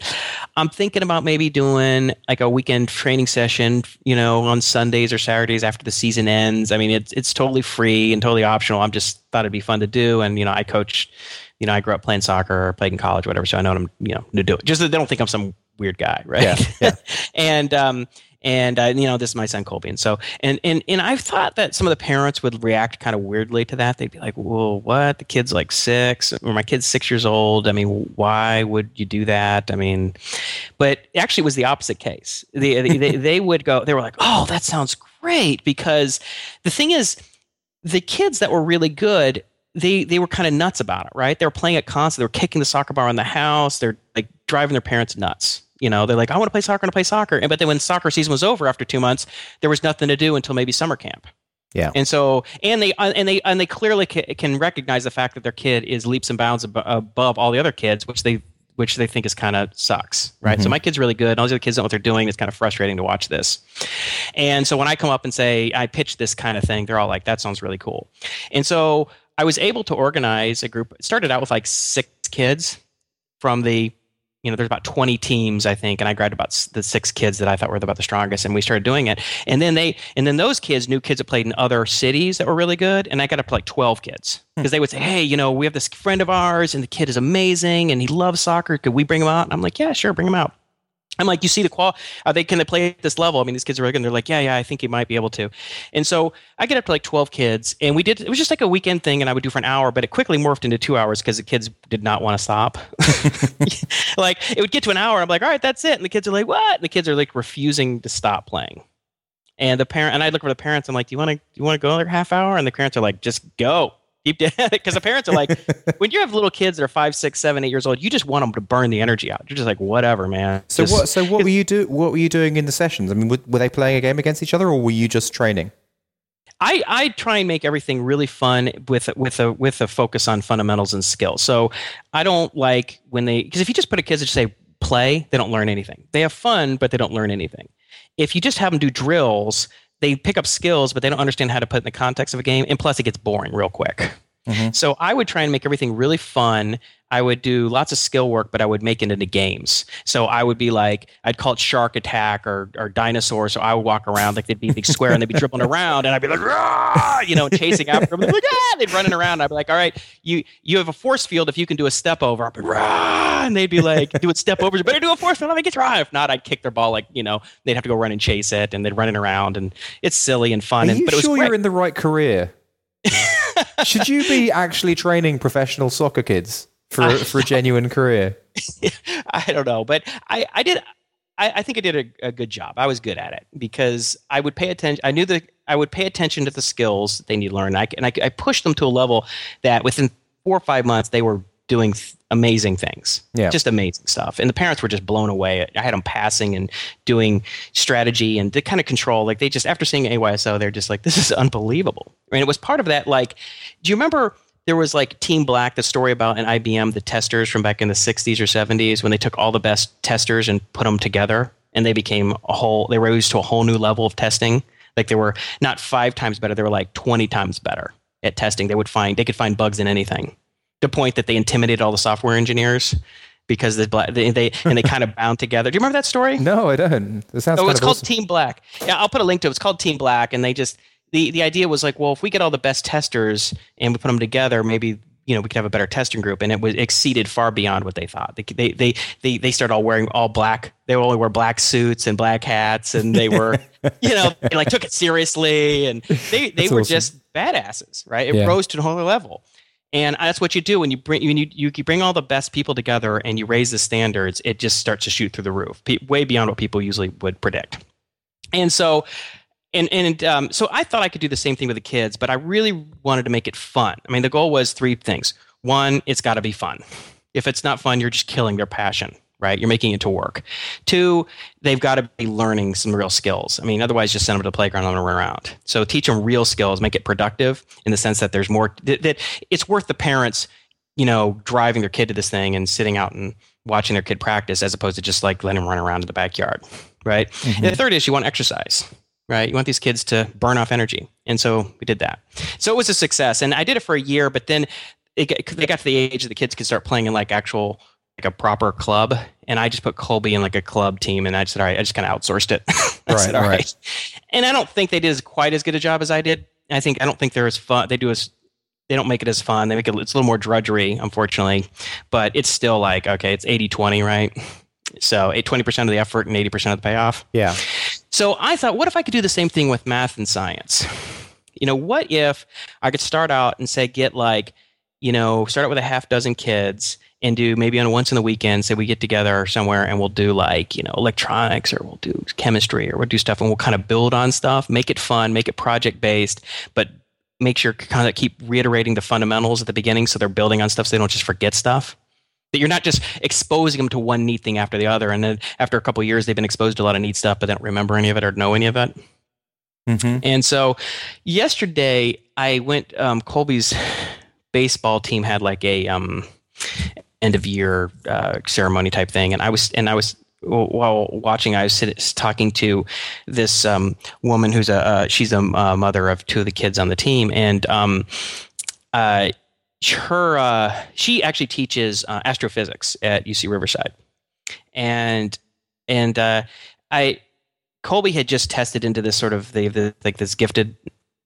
I'm thinking about maybe doing like a weekend training session, you know, on Sundays or Saturdays after the season ends. I mean, it's it's totally free and totally optional. I'm just thought it'd be fun to do, and you know, I coach. You know, I grew up playing soccer, or played in college, whatever. So I know what I'm, you know, to do it. Just that they don't think I'm some weird guy, right? Yeah. yeah. and um, and uh, you know this is my son colby and so and and and i've thought that some of the parents would react kind of weirdly to that they'd be like well what the kid's like six or my kid's six years old i mean why would you do that i mean but actually it was the opposite case they, they, they would go they were like oh that sounds great because the thing is the kids that were really good they they were kind of nuts about it, right? They were playing at constantly. They were kicking the soccer ball in the house. They're like driving their parents nuts. You know, they're like, I want to play soccer, I want to play soccer. And but then when soccer season was over after two months, there was nothing to do until maybe summer camp. Yeah. And so, and they uh, and they and they clearly can recognize the fact that their kid is leaps and bounds above all the other kids, which they which they think is kind of sucks, right? So my kid's really good. And all these other kids don't know what they're doing. It's kind of frustrating to watch this. And so when I come up and say I pitch this kind of thing, they're all like, "That sounds really cool." And so I was able to organize a group. It started out with like six kids from the you know, there's about 20 teams, I think, and I grabbed about the six kids that I thought were about the strongest, and we started doing it. And then they, and then those kids knew kids that played in other cities that were really good, and I got up to like 12 kids hmm. because they would say, "Hey, you know, we have this friend of ours, and the kid is amazing, and he loves soccer. Could we bring him out?" And I'm like, "Yeah, sure, bring him out." I'm like, you see the qual? Are they can they play at this level? I mean, these kids are really good. And they're like, yeah, yeah, I think he might be able to. And so I get up to like 12 kids, and we did. It was just like a weekend thing, and I would do for an hour, but it quickly morphed into two hours because the kids did not want to stop. like it would get to an hour, I'm like, all right, that's it, and the kids are like, what? And the kids are like refusing to stop playing. And the parent and I look for the parents. I'm like, do you want to you want to go another half hour? And the parents are like, just go. Keep doing it because the parents are like, when you have little kids that are five, six, seven, eight years old, you just want them to burn the energy out. You're just like, whatever, man. So Just- what? So what were you do? What were you doing in the sessions? I mean, were, were they playing a game against each other, or were you just training? I, I try and make everything really fun with with a with a focus on fundamentals and skills. So I don't like when they because if you just put a kids to say play, they don't learn anything. They have fun, but they don't learn anything. If you just have them do drills, they pick up skills, but they don't understand how to put it in the context of a game, and plus it gets boring real quick. Mhm. So I would try and make everything really fun. I would do lots of skill work, but I would make it into games. So I would be like, I'd call it shark attack or, or dinosaur. So I would walk around like they'd be a big square and they'd be dribbling around and I'd be like, "Rah!" you know, chasing after them. They'd be like, ah! They'd running around. I'd be like, all right, you you have a force field if you can do a step over. I'd be Rah! and they'd be like, doing step overs. You better do a force field. Let me get try. If not, I'd kick their ball like you know they'd have to go run and chase it and they'd running around and it's silly and fun. Are and, you but it was sure great. you're in the right career? Should you be actually training professional soccer kids for for genuine career? I don't know, but I, I did. I, I think I did a, a good job. I was good at it because I would pay attention. I knew that I would pay attention to the skills that they need to learn. I, and I, I pushed them to a level that within four or five months they were doing th- amazing things. Yeah. just amazing stuff. And the parents were just blown away. I had them passing and doing strategy and the kind of control. Like they just after seeing AYSO, they're just like, this is unbelievable. And it was part of that. Like, do you remember? There was like Team Black, the story about an IBM, the testers from back in the 60s or 70s, when they took all the best testers and put them together and they became a whole, they rose to a whole new level of testing. Like they were not five times better, they were like 20 times better at testing. They would find, they could find bugs in anything. The point that they intimidated all the software engineers because the black, they, they and they kind of bound together. Do you remember that story? No, I don't. It sounds Oh, it's called awesome. Team Black. Yeah, I'll put a link to it. It's called Team Black, and they just the the idea was like, well, if we get all the best testers and we put them together, maybe you know we could have a better testing group, and it was exceeded far beyond what they thought. They they they they, they started all wearing all black. They only wear black suits and black hats, and they were you know they like took it seriously, and they they That's were awesome. just badasses, right? It Yeah. rose to a whole other level. And that's what you do when you bring when you, you bring all the best people together and you raise the standards. It just starts to shoot through the roof, way beyond what people usually would predict. And so, and and um, so I thought I could do the same thing with the kids, but I really wanted to make it fun. I mean, the goal was three things. One, it's got to be fun. If it's not fun, you're just killing their passion, right? You're making it to work. Two, they've got to be learning some real skills. I mean, otherwise, just send them to the playground and run around. So teach them real skills, make it productive in the sense that there's more that, that it's worth the parents, you know, driving their kid to this thing and sitting out and watching their kid practice as opposed to just like letting them run around in the backyard, right? And the third is you want exercise, right? You want these kids to burn off energy. And so we did that. So it was a success. And I did it for a year, but then it, they got to the age that the kids could start playing in like actual, like a proper club. And I just put Colby in like a club team. And I just said, all right, I just kind of outsourced it. Right, said, all right. right. And I don't think they did as quite as good a job as I did. I think, I don't think they're as fun. They do as, they don't make it as fun. They make it, it's a little more drudgery, unfortunately, but it's still like, okay, it's 80 20, right? So eight- 20% of the effort and 80% of the payoff. Yeah. So I thought, what if I could do the same thing with math and science? You know, what if I could start out and say, get like, you know, start out with a half dozen kids and do maybe on once in the weekend, say we get together somewhere and we'll do like, you know, electronics or we'll do chemistry or we'll do stuff and we'll kind of build on stuff, make it fun, make it project based, but make sure kind of keep reiterating the fundamentals at the beginning so they're building on stuff so they don't just forget stuff that you're not just exposing them to one neat thing after the other and then after a couple of years they've been exposed to a lot of neat stuff but they don't remember any of it or know any of it? Hmm and so yesterday i went um, colby's baseball team had like a um, end of year uh, ceremony type thing, and I was and I was while watching, I was talking to this um, woman who's a uh, she's a uh, mother of two of the kids on the team, and um, uh, her uh, she actually teaches uh, astrophysics at UC Riverside, and and uh, I Colby had just tested into this sort of the, the like this gifted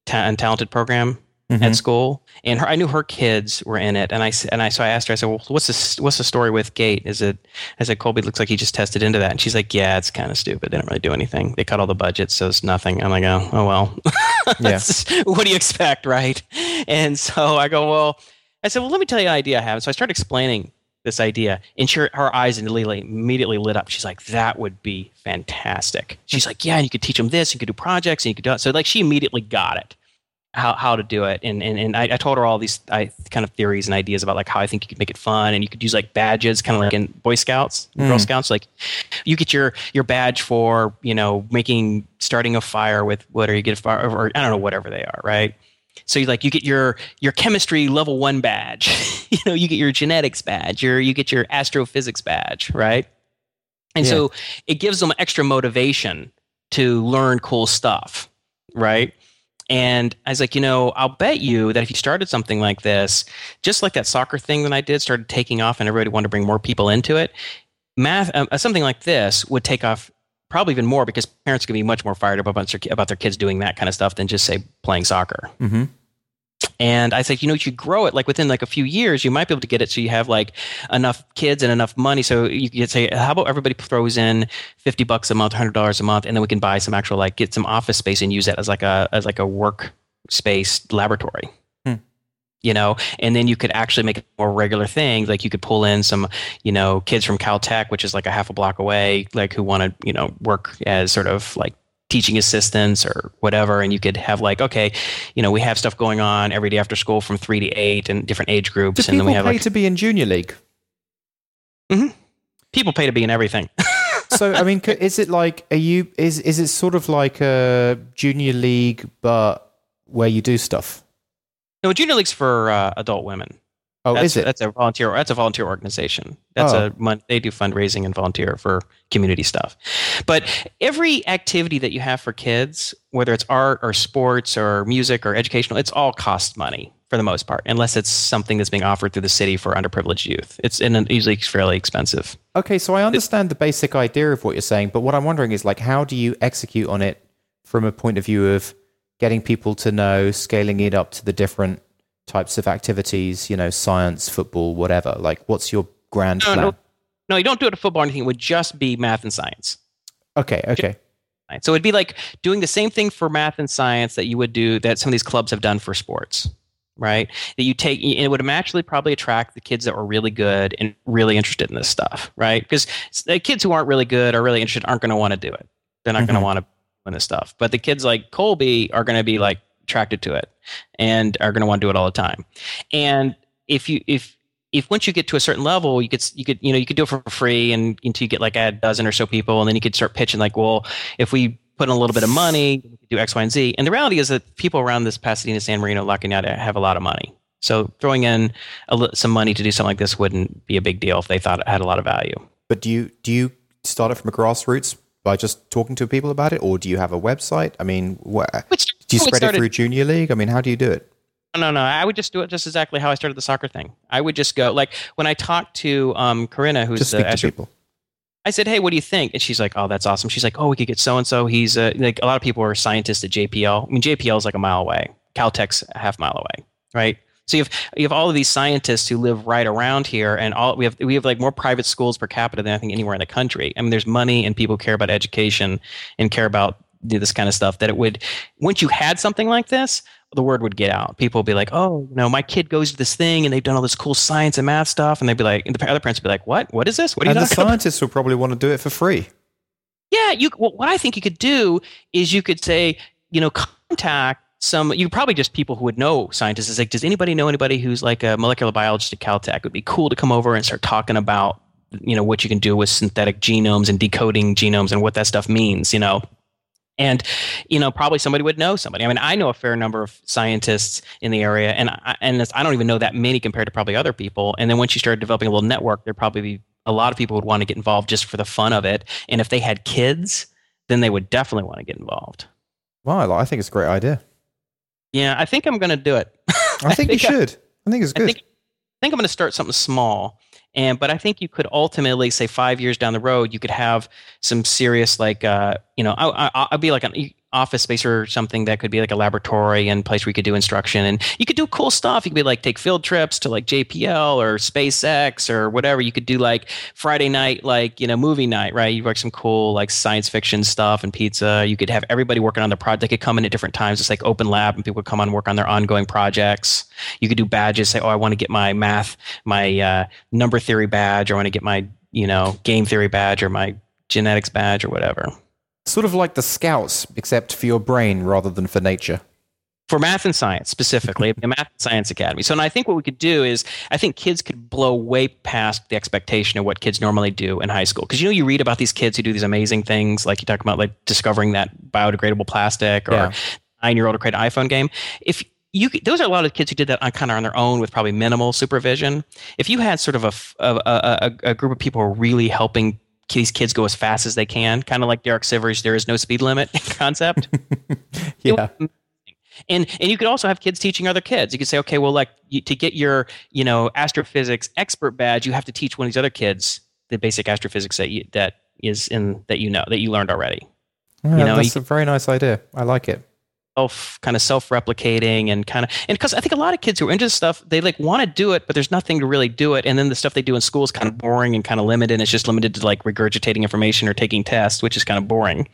ta- and talented program mm-hmm. at school, and her, I knew her kids were in it, and I and I so I asked her, I said, "Well, what's this? What's the story with GATE? Is it?" I said, "Colby looks like he just tested into that," and she's like, "Yeah, it's kind of stupid. They didn't really do anything. They cut all the budgets, so it's nothing." I'm like, "Oh, oh well. yeah. what do you expect, right?" And so I go, "Well," I said, "Well, let me tell you an idea I have." So I started explaining this idea. And she, her eyes immediately, immediately lit up. She's like, that would be fantastic. She's like, yeah, and you could teach them this, you could do projects, and you could do it. So like she immediately got it how, how to do it. And, and, and I, I told her all these I, kind of theories and ideas about like how I think you could make it fun. And you could use like badges, kind of like in Boy Scouts, mm. Girl Scouts. Like you get your, your badge for, you know, making, starting a fire with whatever you get a fire, or I don't know, whatever they are, right? So you like you get your your chemistry level one badge, you know, you get your genetics badge, your you get your astrophysics badge, right? And yeah. so it gives them extra motivation to learn cool stuff, right? And I was like, you know, I'll bet you that if you started something like this, just like that soccer thing that I did started taking off and everybody wanted to bring more people into it, math, uh, something like this would take off probably even more because parents can be much more fired up about their, about their kids doing that kind of stuff than just say playing soccer. Mm-hmm. And I said, you know, you grow it like within like a few years, you might be able to get it so you have like enough kids and enough money. So you could say, how about everybody throws in fifty bucks a month, hundred dollars a month, and then we can buy some actual like get some office space and use that as like a as like a work space laboratory. You know, and then you could actually make more regular thing. Like you could pull in some, you know, kids from Caltech, which is like a half a block away, like who want to, you know, work as sort of like teaching assistants or whatever and you could have like okay you know we have stuff going on every day after school from three to eight and different age groups Do and then we have pay like to be in junior league mm-hmm. people pay to be in everything so i mean is it like are you is is it sort of like a junior league but where you do stuff no junior league's for uh, adult women Oh, that's, is it? That's a volunteer. That's a volunteer organization. That's oh. a they do fundraising and volunteer for community stuff. But every activity that you have for kids, whether it's art or sports or music or educational, it's all cost money for the most part, unless it's something that's being offered through the city for underprivileged youth. It's usually fairly expensive. Okay, so I understand the basic idea of what you're saying, but what I'm wondering is like, how do you execute on it from a point of view of getting people to know, scaling it up to the different types of activities, you know, science, football, whatever? Like, what's your grand no, plan? No, no, you don't do it at football or anything. It would just be math and science. Okay, okay. So it'd be like doing the same thing for math and science that you would do that some of these clubs have done for sports, right? That you take, and it would actually probably attract the kids that were really good and really interested in this stuff, right? Because the kids who aren't really good or really interested aren't going to want to do it. They're not mm-hmm. going to want to win this stuff. But the kids like Colby are going to be like, attracted to it and are going to want to do it all the time. And if you if if once you get to a certain level, you could you could you know you could do it for free and until you get like a dozen or so people, and then you could start pitching like, well, if we put in a little bit of money, we could do X, Y, and Z. And the reality is that people around this Pasadena, San Marino, La Cañada have a lot of money. So throwing in a, some money to do something like this wouldn't be a big deal if they thought it had a lot of value. But do you do you start it from a grassroots by just talking to people about it, or do you have a website? I mean, where, Which, do you spread started, it through Junior League? I mean, how do you do it? No, no, I would just do it just exactly how I started the soccer thing. I would just go like when I talked to um, Corinna, who's just the Astro- people. I said, "Hey, what do you think?" And she's like, "Oh, that's awesome." She's like, "Oh, we could get so and so. He's uh, like a lot of people are scientists at JPL. I mean, JPL is like a mile away. Caltech's a half mile away, right? So you have you have all of these scientists who live right around here, and all we have we have like more private schools per capita than I think anywhere in the country. I mean, there's money, and people care about education and care about this kind of stuff. That it would once you had something like this, the word would get out. People would be like, "Oh, you know, my kid goes to this thing, and they've done all this cool science and math stuff," and they'd be like, and the other parents would be like, "What? What is this? What are you?" And the scientists about? will probably want to do it for free. Yeah, you. Well, what I think you could do is you could say, you know, contact some you probably just people who would know scientists. Is like does anybody know anybody who's like a molecular biologist at caltech? It would be cool to come over and start talking about you know what you can do with synthetic genomes and decoding genomes and what that stuff means you know? And you know probably somebody would know somebody. I mean i know a fair number of scientists in the area and I, and i don't even know that many compared to probably other people. And then once you start developing a little network there'd probably be a lot of people would want to get involved just for the fun of it. And if they had kids then they would definitely want to get involved. Well, I think it's a great idea. Yeah i think i'm going to do it I think you should. I think it's I good. think, I think I'm going to start something small. And but I think you could ultimately say five years down the road, you could have some serious like uh, you know I, I, I'd be like an office space or something that could be like a laboratory and place where you could do instruction and you could do cool stuff. You could be like take field trips to like JPL or SpaceX or whatever. You could do like Friday night like you know movie night, right? You work some cool like science fiction stuff and pizza. You could have everybody working on their project. They could come in at different times. It's like open lab and people would come on and work on their ongoing projects. You could do badges. Say, oh, I want to get my math, my uh, number theory badge, or I want to get my you know game theory badge or my genetics badge or whatever. Sort of like the scouts, except for your brain rather than for nature. for math and science specifically, the Math and Science Academy. So, and I think what we could do is, I think kids could blow way past the expectation of what kids normally do in high school. Because you know, you read about these kids who do these amazing things, like you talk about, like discovering that biodegradable plastic or Yeah. nine-year-old to create an iPhone game. If you, those are a lot of kids who did that on kind of on their own with probably minimal supervision. If you had sort of a a group of people who are really helping these kids go as fast as they can, kind of like Derek Sivers, there is no speed limit concept. Yeah. And and you could also have kids teaching other kids. You could say, okay, well, like you, to get your you know astrophysics expert badge, you have to teach one of these other kids the basic astrophysics that you, that is in that you know that you learned already. Yeah, know, that's you- a very nice idea. I like it. Self kind of self replicating and kind of and because I think a lot of kids who are into this stuff they like want to do it, but there's nothing to really do it. And then the stuff they do in school is kind of boring and kind of limited. And it's just limited to like regurgitating information or taking tests, which is kind of boring.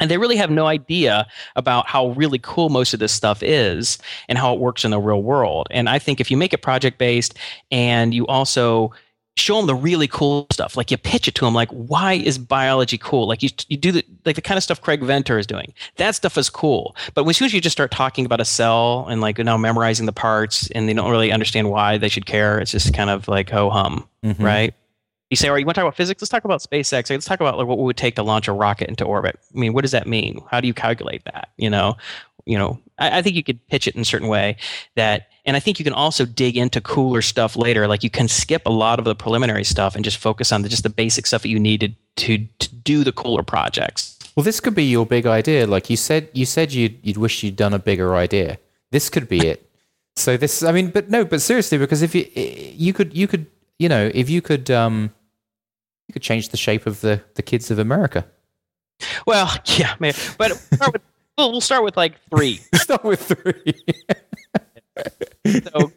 And they really have no idea about how really cool most of this stuff is and how it works in the real world. And I think if you make it project based and you also show them the really cool stuff, like you pitch it to them, like why is biology cool? Like you, you do the like the kind of stuff Craig Venter is doing. That stuff is cool. But as soon as you just start talking about a cell and like you know memorizing the parts and they don't really understand why they should care, it's just kind of like ho hum, Mhm. right? You say, all right, you want to talk about physics? Let's talk about SpaceX. Let's talk about like, what it would take to launch a rocket into orbit. I mean, what does that mean? How do you calculate that? You know, you know, I, I think you could pitch it in a certain way that, and I think you can also dig into cooler stuff later. Like you can skip a lot of the preliminary stuff and just focus on the, just the basic stuff that you needed to to do the cooler projects. Well, this could be your big idea. Like you said, you said you'd you'd wish you'd done a bigger idea. This could be it. So this, I mean, but no, but seriously, because if you you could you could you know if you could um you could change the shape of the the kids of America. Well, yeah, man, but we'll start with, we'll, start with like three. Start with three. so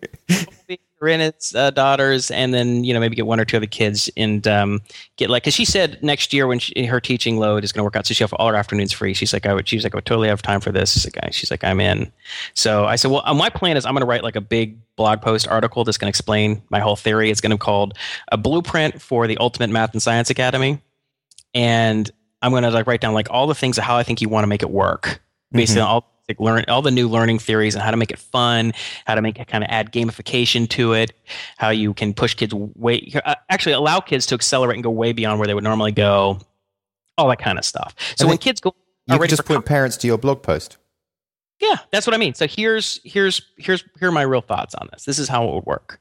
Rennett's uh, daughters, and then you know maybe get one or two other kids, and um, get like because she said next year when she, her teaching load is going to work out, so she'll have all her afternoons free. She's like, I would, she's like, I would totally have time for this. She's like, I- she's like, I'm in. So I said, well, uh, my plan is I'm going to write like a big blog post article that's going to explain my whole theory. It's going to be called a blueprint for the Ultimate Math and Science Academy, and I'm going to like write down like all the things of how I think you want to make it work. Basically, all like learn all the new learning theories and how to make it fun, how to make it kind of add gamification to it, how you can push kids way uh, actually allow kids to accelerate and go way beyond where they would normally go, all that kind of stuff. So when kids go You ready just point parents to your blog post. yeah, that's what I mean. So here's here's here's here are my real thoughts on this. This is how it would work,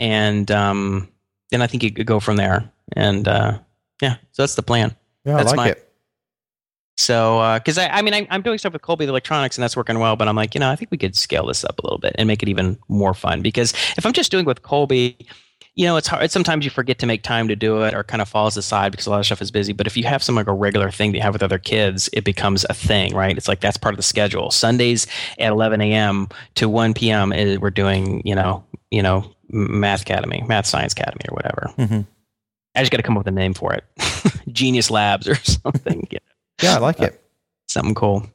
and um, then I think you could go from there. And uh, yeah, so that's the plan. Yeah, That's I like my- it. So because I, I mean I, I'm doing stuff with Colby The Electronics and that's working well, but I'm like you know I think we could scale this up a little bit and make it even more fun because if I'm just doing it with Colby. You know, it's hard. Sometimes you forget to make time to do it, or kind of falls aside because a lot of stuff is busy. But if you have some like a regular thing that you have with other kids, it becomes a thing, right? It's like that's part of the schedule. Sundays at 11 a.m. to 1 p.m. Is, we're doing, you know, you know, Math Academy, Math Science Academy, or whatever. Mhm. I just got to come up with a name for it, Genius Labs or something. know, Yeah, I like it. something cool.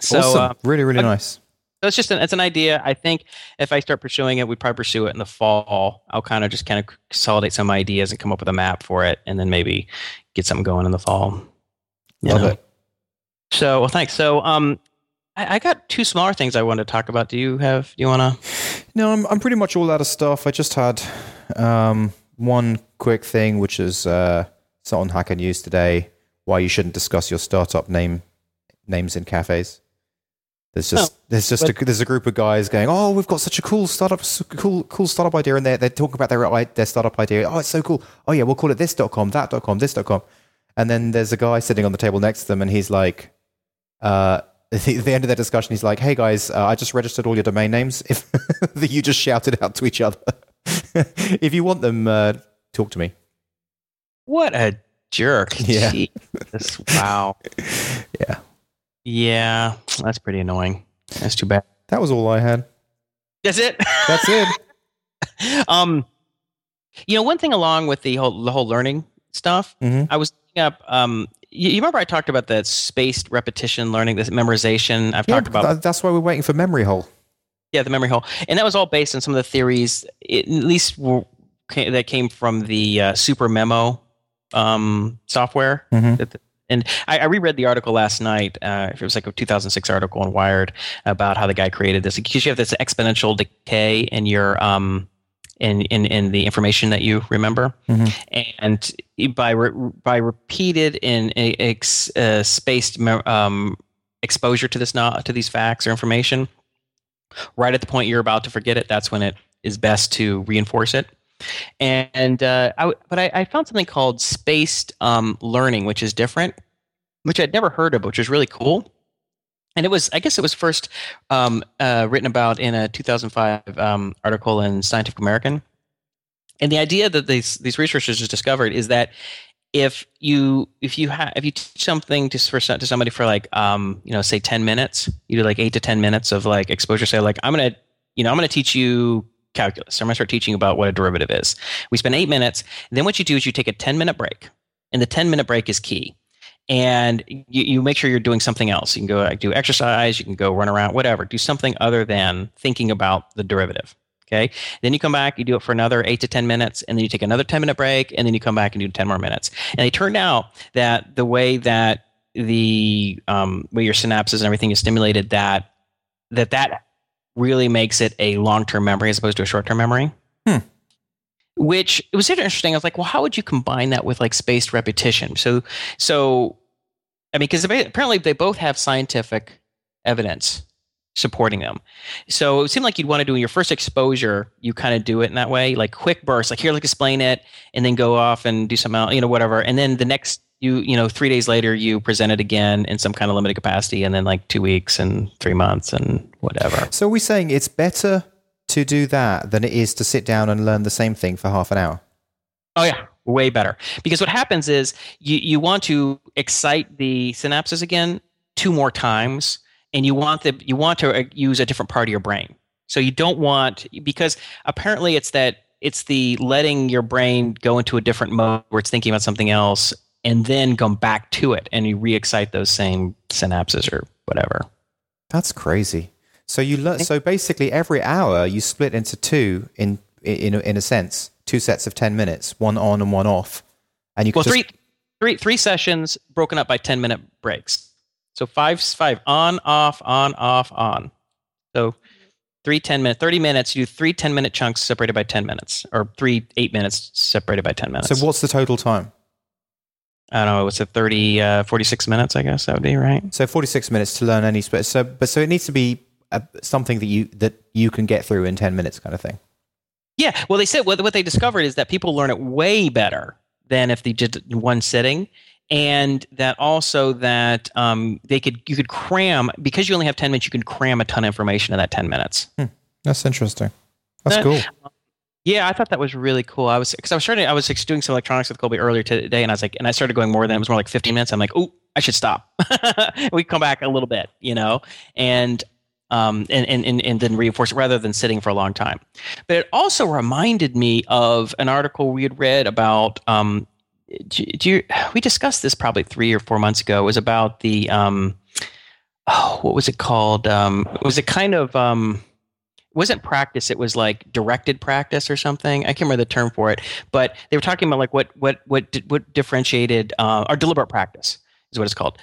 So awesome. uh, really, really nice. so it's just an, it's an idea. I think if I start pursuing it, we'd probably pursue it in the fall. I'll kind of just kind of consolidate some ideas and come up with a map for it, and then maybe get something going in the fall. Love know? it. So well, thanks. So um, I, I got two smaller things I wanted to talk about. Do you have? Do you want to? No, I'm I'm pretty much all out of stuff. I just had um, one quick thing, which is uh, it's on Hacker News today. Why you shouldn't discuss your startup name names in cafes. There's just Oh, there's just a, there's a group of guys going, oh, we've got such a cool startup, cool cool startup idea, and they're they're talking about their their startup idea. Oh, it's so cool. Oh yeah, we'll call it this.com, that.com, this.com. And then there's a guy sitting on the table next to them, and he's like, uh, at the at the end of their discussion, he's like, "Hey guys, uh, I just registered all your domain names. If that you just shouted out to each other, if you want them, uh, talk to me." What a jerk. Yeah. Wow. Yeah, Yeah, that's pretty annoying. That's too bad. that was all I had. That's it. That's it. um, you know, one thing along with the whole the whole learning stuff, Mhm. I was up. Um, you, you remember I talked about the spaced repetition learning, this memorization. I've Yeah, talked about that's why we're waiting for memory hole. yeah the memory hole, and that was all based on some of the theories, at least were, that came from the uh, SuperMemo um, software. Mhm. That the- and I, I reread the article last night. Uh, it was like a 2006 article on Wired about how the guy created this because you have this exponential decay in your um, in, in in the information that you remember, Mhm. and by re- by repeated and ex, uh, spaced um, exposure to this not to these facts or information, right at the point you're about to forget it, that's when it is best to reinforce it. And uh, I, but I, I found something called spaced um, learning, which is different, which I'd never heard of, which was really cool. And it was, I guess, it was first um, uh, written about in a 2005 um, article in Scientific American. And the idea that these these researchers discovered is that if you if you have if you teach something to for to somebody for like um you know say 10 minutes you do like 8 to 10 minutes of like exposure say like i'm gonna you know i'm gonna teach you calculus. So i'm gonna start teaching about what a derivative is. We spend 8 minutes. Then what you do is you take a 10 minute break and the 10 minute break is key. And you, you make sure you're doing something else. You can go like, do exercise you can go run around whatever. Do something other than thinking about the derivative okay? Then you come back you do it for another 8 to 10 minutes and then you take another 10 minute break and then you come back and do 10 more minutes. And it turned out that the way that the um, way your synapses and everything is stimulated that that that really makes it a long-term memory as opposed to a short-term memory. Hmm. which it was interesting. I was like well how would you combine that with like spaced repetition? So so i mean because apparently they both have scientific evidence supporting them. So it seemed like you'd want to do in your first exposure you kind of do it in that way like quick bursts like here like explain it and then go off and do some else, you know whatever and then the next you you know three days later you present it again in some kind of limited capacity and then like two weeks and three months and whatever So are we saying it's better to do that than it is to sit down and learn the same thing for half an hour? Oh yeah, way better. Because what happens is you you want to excite the synapses again two more times, and you want the you want to uh, use a different part of your brain. So you don't want because apparently it's that it's the letting your brain go into a different mode where it's thinking about something else, and then come back to it, and you re-excite those same synapses or whatever. That's crazy. So you learn. So basically, every hour you split into two in in in a sense, two sets of ten minutes, one on and one off, and you can Well, just, three, three, three sessions broken up by ten minute breaks. So five, five on, off, on, off, on. So three 10 minute, 30 minutes, you do three 10 minute chunks separated by 10 minutes, or three eight minutes separated by 10 minutes. So what's the total time? I don't know, what's it, 30, uh, 46 minutes, I guess that would be, right? So forty six minutes to learn any. sp- So but so it needs to be uh something that you that you can get through in ten minutes, kind of thing. Yeah. Well, they said what, what they discovered is that people learn it way better than if they did one sitting. And that also that um, they could you could cram because you only have ten minutes you can cram a ton of information in that ten minutes. That's interesting. That's Uh, cool. Yeah, I thought that was really cool. I was because I was starting. I was like, doing some electronics with Colby earlier today, and I was like, and I started going more than it was more like 15 minutes. I'm like, oh, I should stop. we come back a little bit, you know, and um, and, and and and then reinforce it rather than sitting for a long time. But it also reminded me of an article we had read about. Um, do, do you, we discussed this probably three or four months ago? It was about the um, oh, what was it called? Um, it was a kind of um, wasn't practice it was like directed practice or something i can't remember the term for it but they were talking about like what what what what differentiated uh, or deliberate practice is what it's called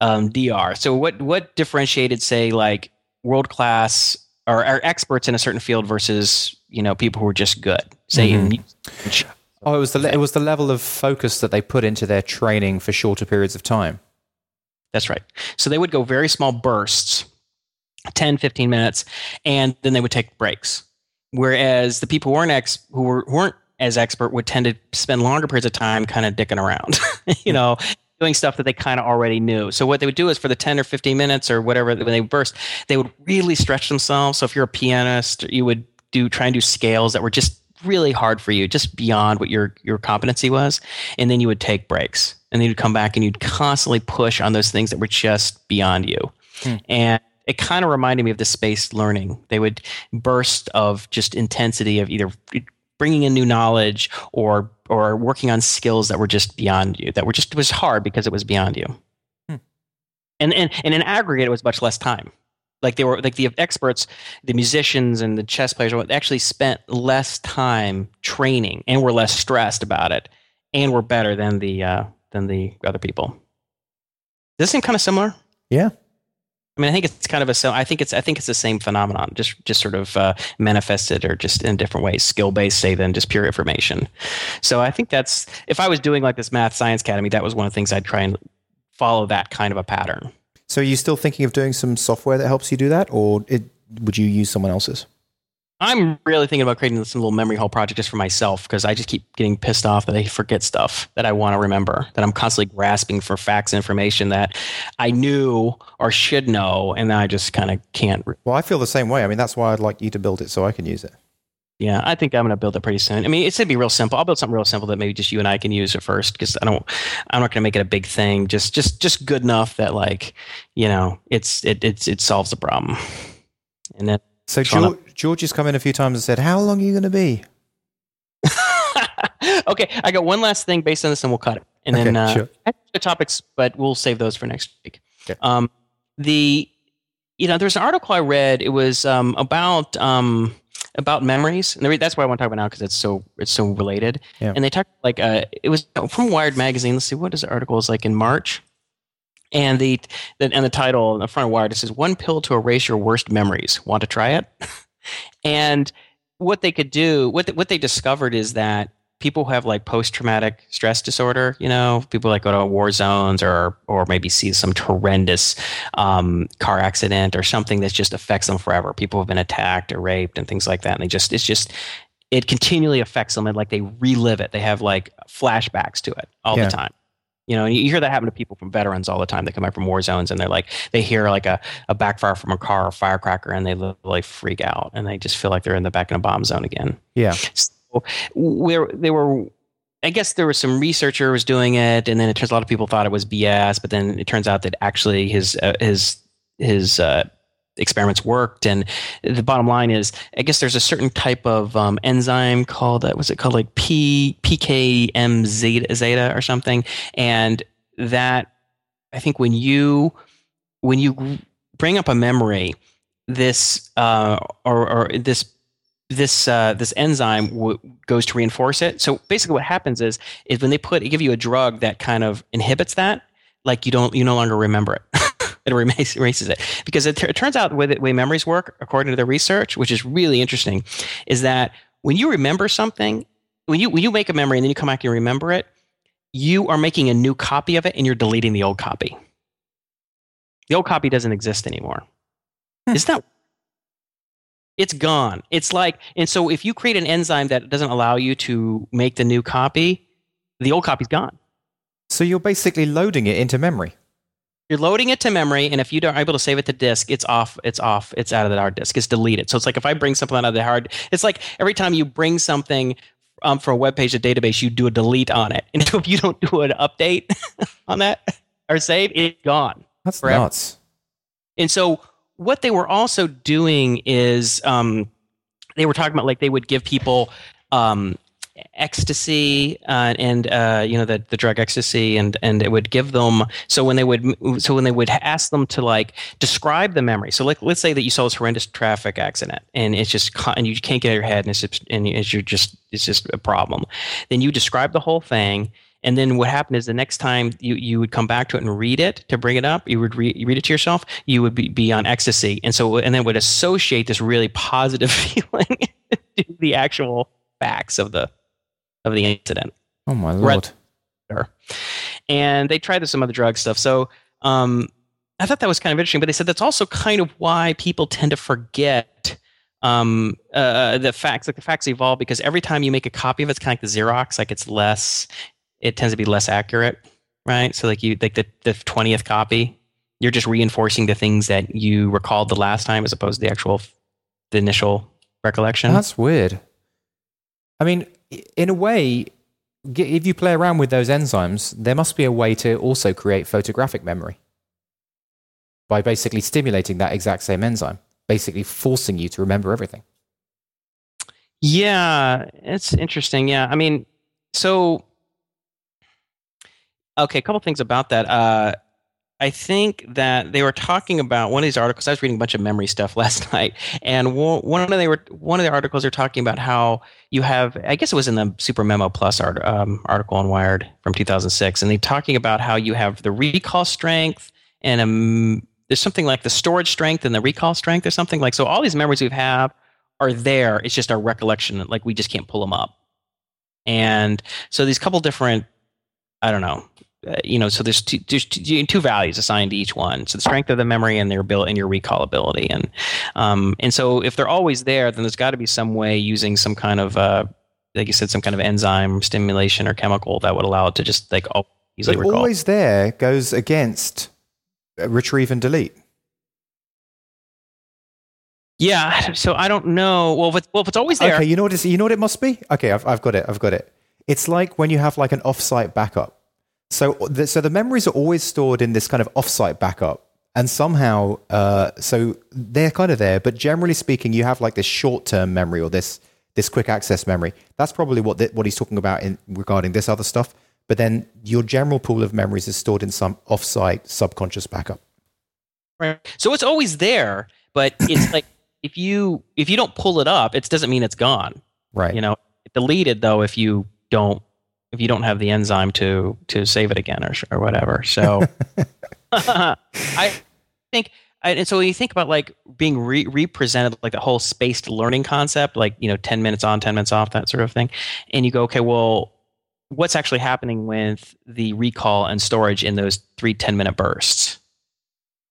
um, dr so what what differentiated say like world class or, or experts in a certain field versus you know people who are just good say music. Oh, it was the it was the level of focus that they put into their training for shorter periods of time. That's right. So they would go very small bursts, 10, 15 minutes, and then they would take breaks. Whereas the people who weren't ex who, were, weren't as expert would tend to spend longer periods of time kind of dicking around, you know, doing stuff that they kind of already knew. So what they would do is for the 10 or 15 minutes or whatever when they burst, they would really stretch themselves. So if you're a pianist, you would do try and do scales that were just really hard for you, just beyond what your your competency was, and then you would take breaks, and then you'd come back and you'd constantly push on those things that were just beyond you, hmm. and it kind of reminded me of the spaced learning. They would burst of just intensity of either bringing in new knowledge or or working on skills that were just beyond you, that were just was hard because it was beyond you. Hmm. And, and and in aggregate, it was much less time like they were like the experts the musicians and the chess players actually spent less time training and were less stressed about it and were better than the uh, than the other people does this seem kind of similar yeah I mean, I think it's kind of a. I think it's. I think it's the same phenomenon, just just sort of uh, manifested or just in different ways, skill based, say, than just pure information. So I think that's. If I was doing like this math science academy, that was one of the things I'd try and follow that kind of a pattern. So are you still thinking of doing some software that helps you do that, or it, would you use someone else's? I'm really thinking about creating this little memory hole project just for myself because I just keep getting pissed off that I forget stuff that I want to remember, that I'm constantly grasping for facts and information that I knew or should know, and I just kind of can't. Well, I feel the same way. I mean, that's why I'd like you to build it so I can use it. Yeah, I think I'm going to build it pretty soon. I mean, it's going to be real simple. I'll build something real simple that maybe just you and I can use at first because I don't. I'm not going to make it a big thing. Just, just, just good enough that like, you know, it's it it's it solves the problem. And then so George, George has come in a few times and said, "How long are you going to be?" okay, I got one last thing based on this, and we'll cut it. And okay, then uh, sure. the topics, but we'll save those for next week. Okay. Um, the you know, there's an article I read. It was um, about um, about memories, and that's why I want to talk about now because it's so it's so related. Yeah. And they talked like uh, it was from Wired magazine. Let's see what is the article is like in March, and the, the and the title on the front of Wired it says "One pill to erase your worst memories." Want to try it? and what they could do, what what they discovered is that people who have like post traumatic stress disorder, you know, people like go to war zones or or maybe see some horrendous um, car accident or something that just affects them forever. People have been attacked or raped and things like that, and they just it's just it continually affects them and like they relive it. They have like flashbacks to it all yeah. the time. You know, and you hear that happen to people from veterans all the time. They come back from war zones and they're like, they hear like a, a backfire from a car or firecracker and they literally freak out and they just feel like they're in the back in a bomb zone again. Yeah. So where they were, I guess there was some researcher was doing it, and then it turns a lot of people thought it was BS, but then it turns out that actually his uh, his his uh, experiments worked. And the bottom line is, I guess there's a certain type of um, enzyme called, uh, was it called like P, PKM zeta, zeta or something? And that, I think when you, when you bring up a memory, this, uh, or, or this this uh, this enzyme w- goes to reinforce it. So basically, what happens is is when they put they give you a drug that kind of inhibits that, like you don't you no longer remember it. it erases it because it, it turns out the way, the way memories work, according to the research, which is really interesting, is that when you remember something, when you when you make a memory and then you come back and remember it, you are making a new copy of it and you're deleting the old copy. The old copy doesn't exist anymore. Hmm. Isn't that it's gone. It's like, and so if you create an enzyme that doesn't allow you to make the new copy, the old copy's gone. So you're basically loading it into memory. You're loading it to memory, and if you are able to save it to disk, it's off. It's off. It's out of the hard disk. It's deleted. So it's like if I bring something out of the hard, it's like every time you bring something um, from a web page to database, you do a delete on it, and if you don't do an update on that or save, it's gone. That's forever. nuts. And so what they were also doing is um, they were talking about like they would give people um, ecstasy uh, and uh, you know the, the drug ecstasy and and it would give them so when they would so when they would ask them to like describe the memory so like let's say that you saw this horrendous traffic accident and it's just and you can't get out of your head and it's just, and it's you're just it's just a problem then you describe the whole thing and then what happened is the next time you, you would come back to it and read it to bring it up, you would re- read it to yourself, you would be, be on ecstasy. And so, and then would associate this really positive feeling to the actual facts of the of the incident. Oh my lord! And they tried some other drug stuff. So um, I thought that was kind of interesting. But they said that's also kind of why people tend to forget um, uh, the facts. Like the facts evolve because every time you make a copy of it, it's kind of like the Xerox. Like it's less. It tends to be less accurate, right? So like you like the the twentieth copy, you're just reinforcing the things that you recalled the last time, as opposed to the actual the initial recollection. That's weird. I mean, in a way, if you play around with those enzymes, there must be a way to also create photographic memory by basically stimulating that exact same enzyme, basically forcing you to remember everything. Yeah, it's interesting. Yeah, I mean, so okay, a couple things about that. Uh, I think that they were talking about one of these articles. I was reading a bunch of memory stuff last night, and one of they were one of the articles they're talking about how you have. I guess it was in the SuperMemo Plus art, um, article on Wired from 2006, and they're talking about how you have the recall strength and a there's something like the storage strength and the recall strength or something like so all these memories we have are there it's just our recollection like we just can't pull them up and so these couple different i don't know uh, you know so there's two, there's two, two, values assigned to each one so the strength of the memory and their ability and your recall ability and um, and so if they're always there then there's got to be some way using some kind of uh, like you said some kind of enzyme stimulation or chemical that would allow it to just like easily but recall. always there goes against uh, retrieve and delete. Yeah, so I don't know. Well, if it's, well, if it's always there. Okay, you know what it's, you know what it must be. Okay, I've, I've got it. I've got it. It's like when you have like an offsite backup. So the, so the memories are always stored in this kind of offsite backup, and somehow, uh, so they're kind of there. But generally speaking, you have like this short term memory or this this quick access memory. That's probably what the, what he's talking about in regarding this other stuff but then your general pool of memories is stored in some offsite subconscious backup. Right. So it's always there, but it's like if you if you don't pull it up, it doesn't mean it's gone. Right. You know, deleted though if you don't if you don't have the enzyme to to save it again or or whatever. So I think and so when you think about like being re- represented like the whole spaced learning concept like you know 10 minutes on 10 minutes off that sort of thing and you go okay well what's actually happening with the recall and storage in those three 10 minute bursts.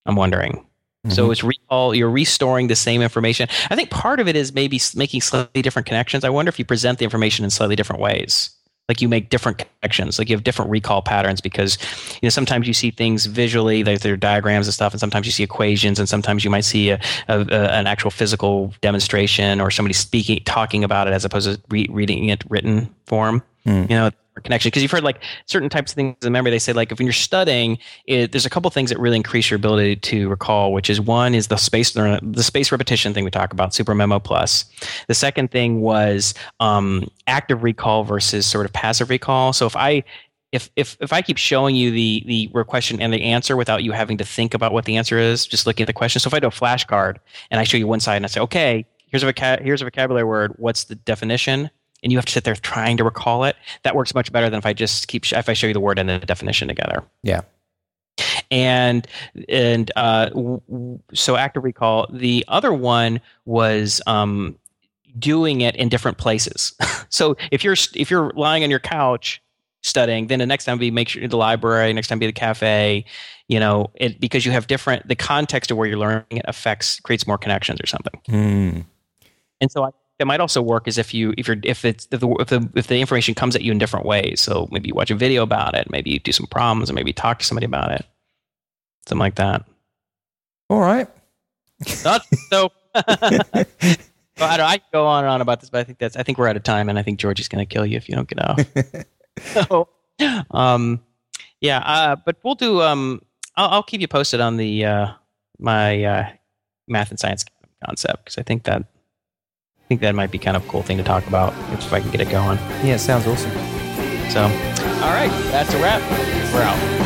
I'm wondering. Mm-hmm. So it's recall, you're restoring the same information. I think part of it is maybe making slightly different connections. I wonder if you present the information in slightly different ways. Like you make different connections, like you have different recall patterns because you know sometimes you see things visually, like there are diagrams and stuff, and sometimes you see equations, and sometimes you might see a, a, a, an actual physical demonstration or somebody speaking, talking about it as opposed to re- reading it written form. Mm. You know, connection because you've heard like certain types of things in memory they say like if when you're studying it, there's a couple things that really increase your ability to recall which is one is the space the space repetition thing we talk about SuperMemo plus the second thing was um, active recall versus sort of passive recall so if i if, if, if I keep showing you the, the question and the answer without you having to think about what the answer is, just looking at the question. So if I do a flashcard and I show you one side and I say, okay, here's a, here's a vocabulary word, what's the definition? And you have to sit there trying to recall it. That works much better than if I just keep if I show you the word and the definition together. Yeah. And and uh, so active recall. The other one was um, doing it in different places. so if you're if you're lying on your couch studying, then the next time be make sure the library, next time be the cafe, you know, it because you have different the context of where you're learning it affects creates more connections or something. Mm. And so I it might also work is if you if you're if it's if the, if the if the information comes at you in different ways. So maybe you watch a video about it, maybe you do some problems, or maybe talk to somebody about it, something like that. All right. Not, so. I don't. I go on and on about this, but I think that's. I think we're out of time, and I think Georgie's going to kill you if you don't get out. so, um, yeah. Uh, but we'll do. Um, I'll, I'll keep you posted on the uh, my uh, math and science concept because I think that I think that might be kind of a cool thing to talk about if I can get it going. Yeah, it sounds awesome. So, all right, that's a wrap. We're out.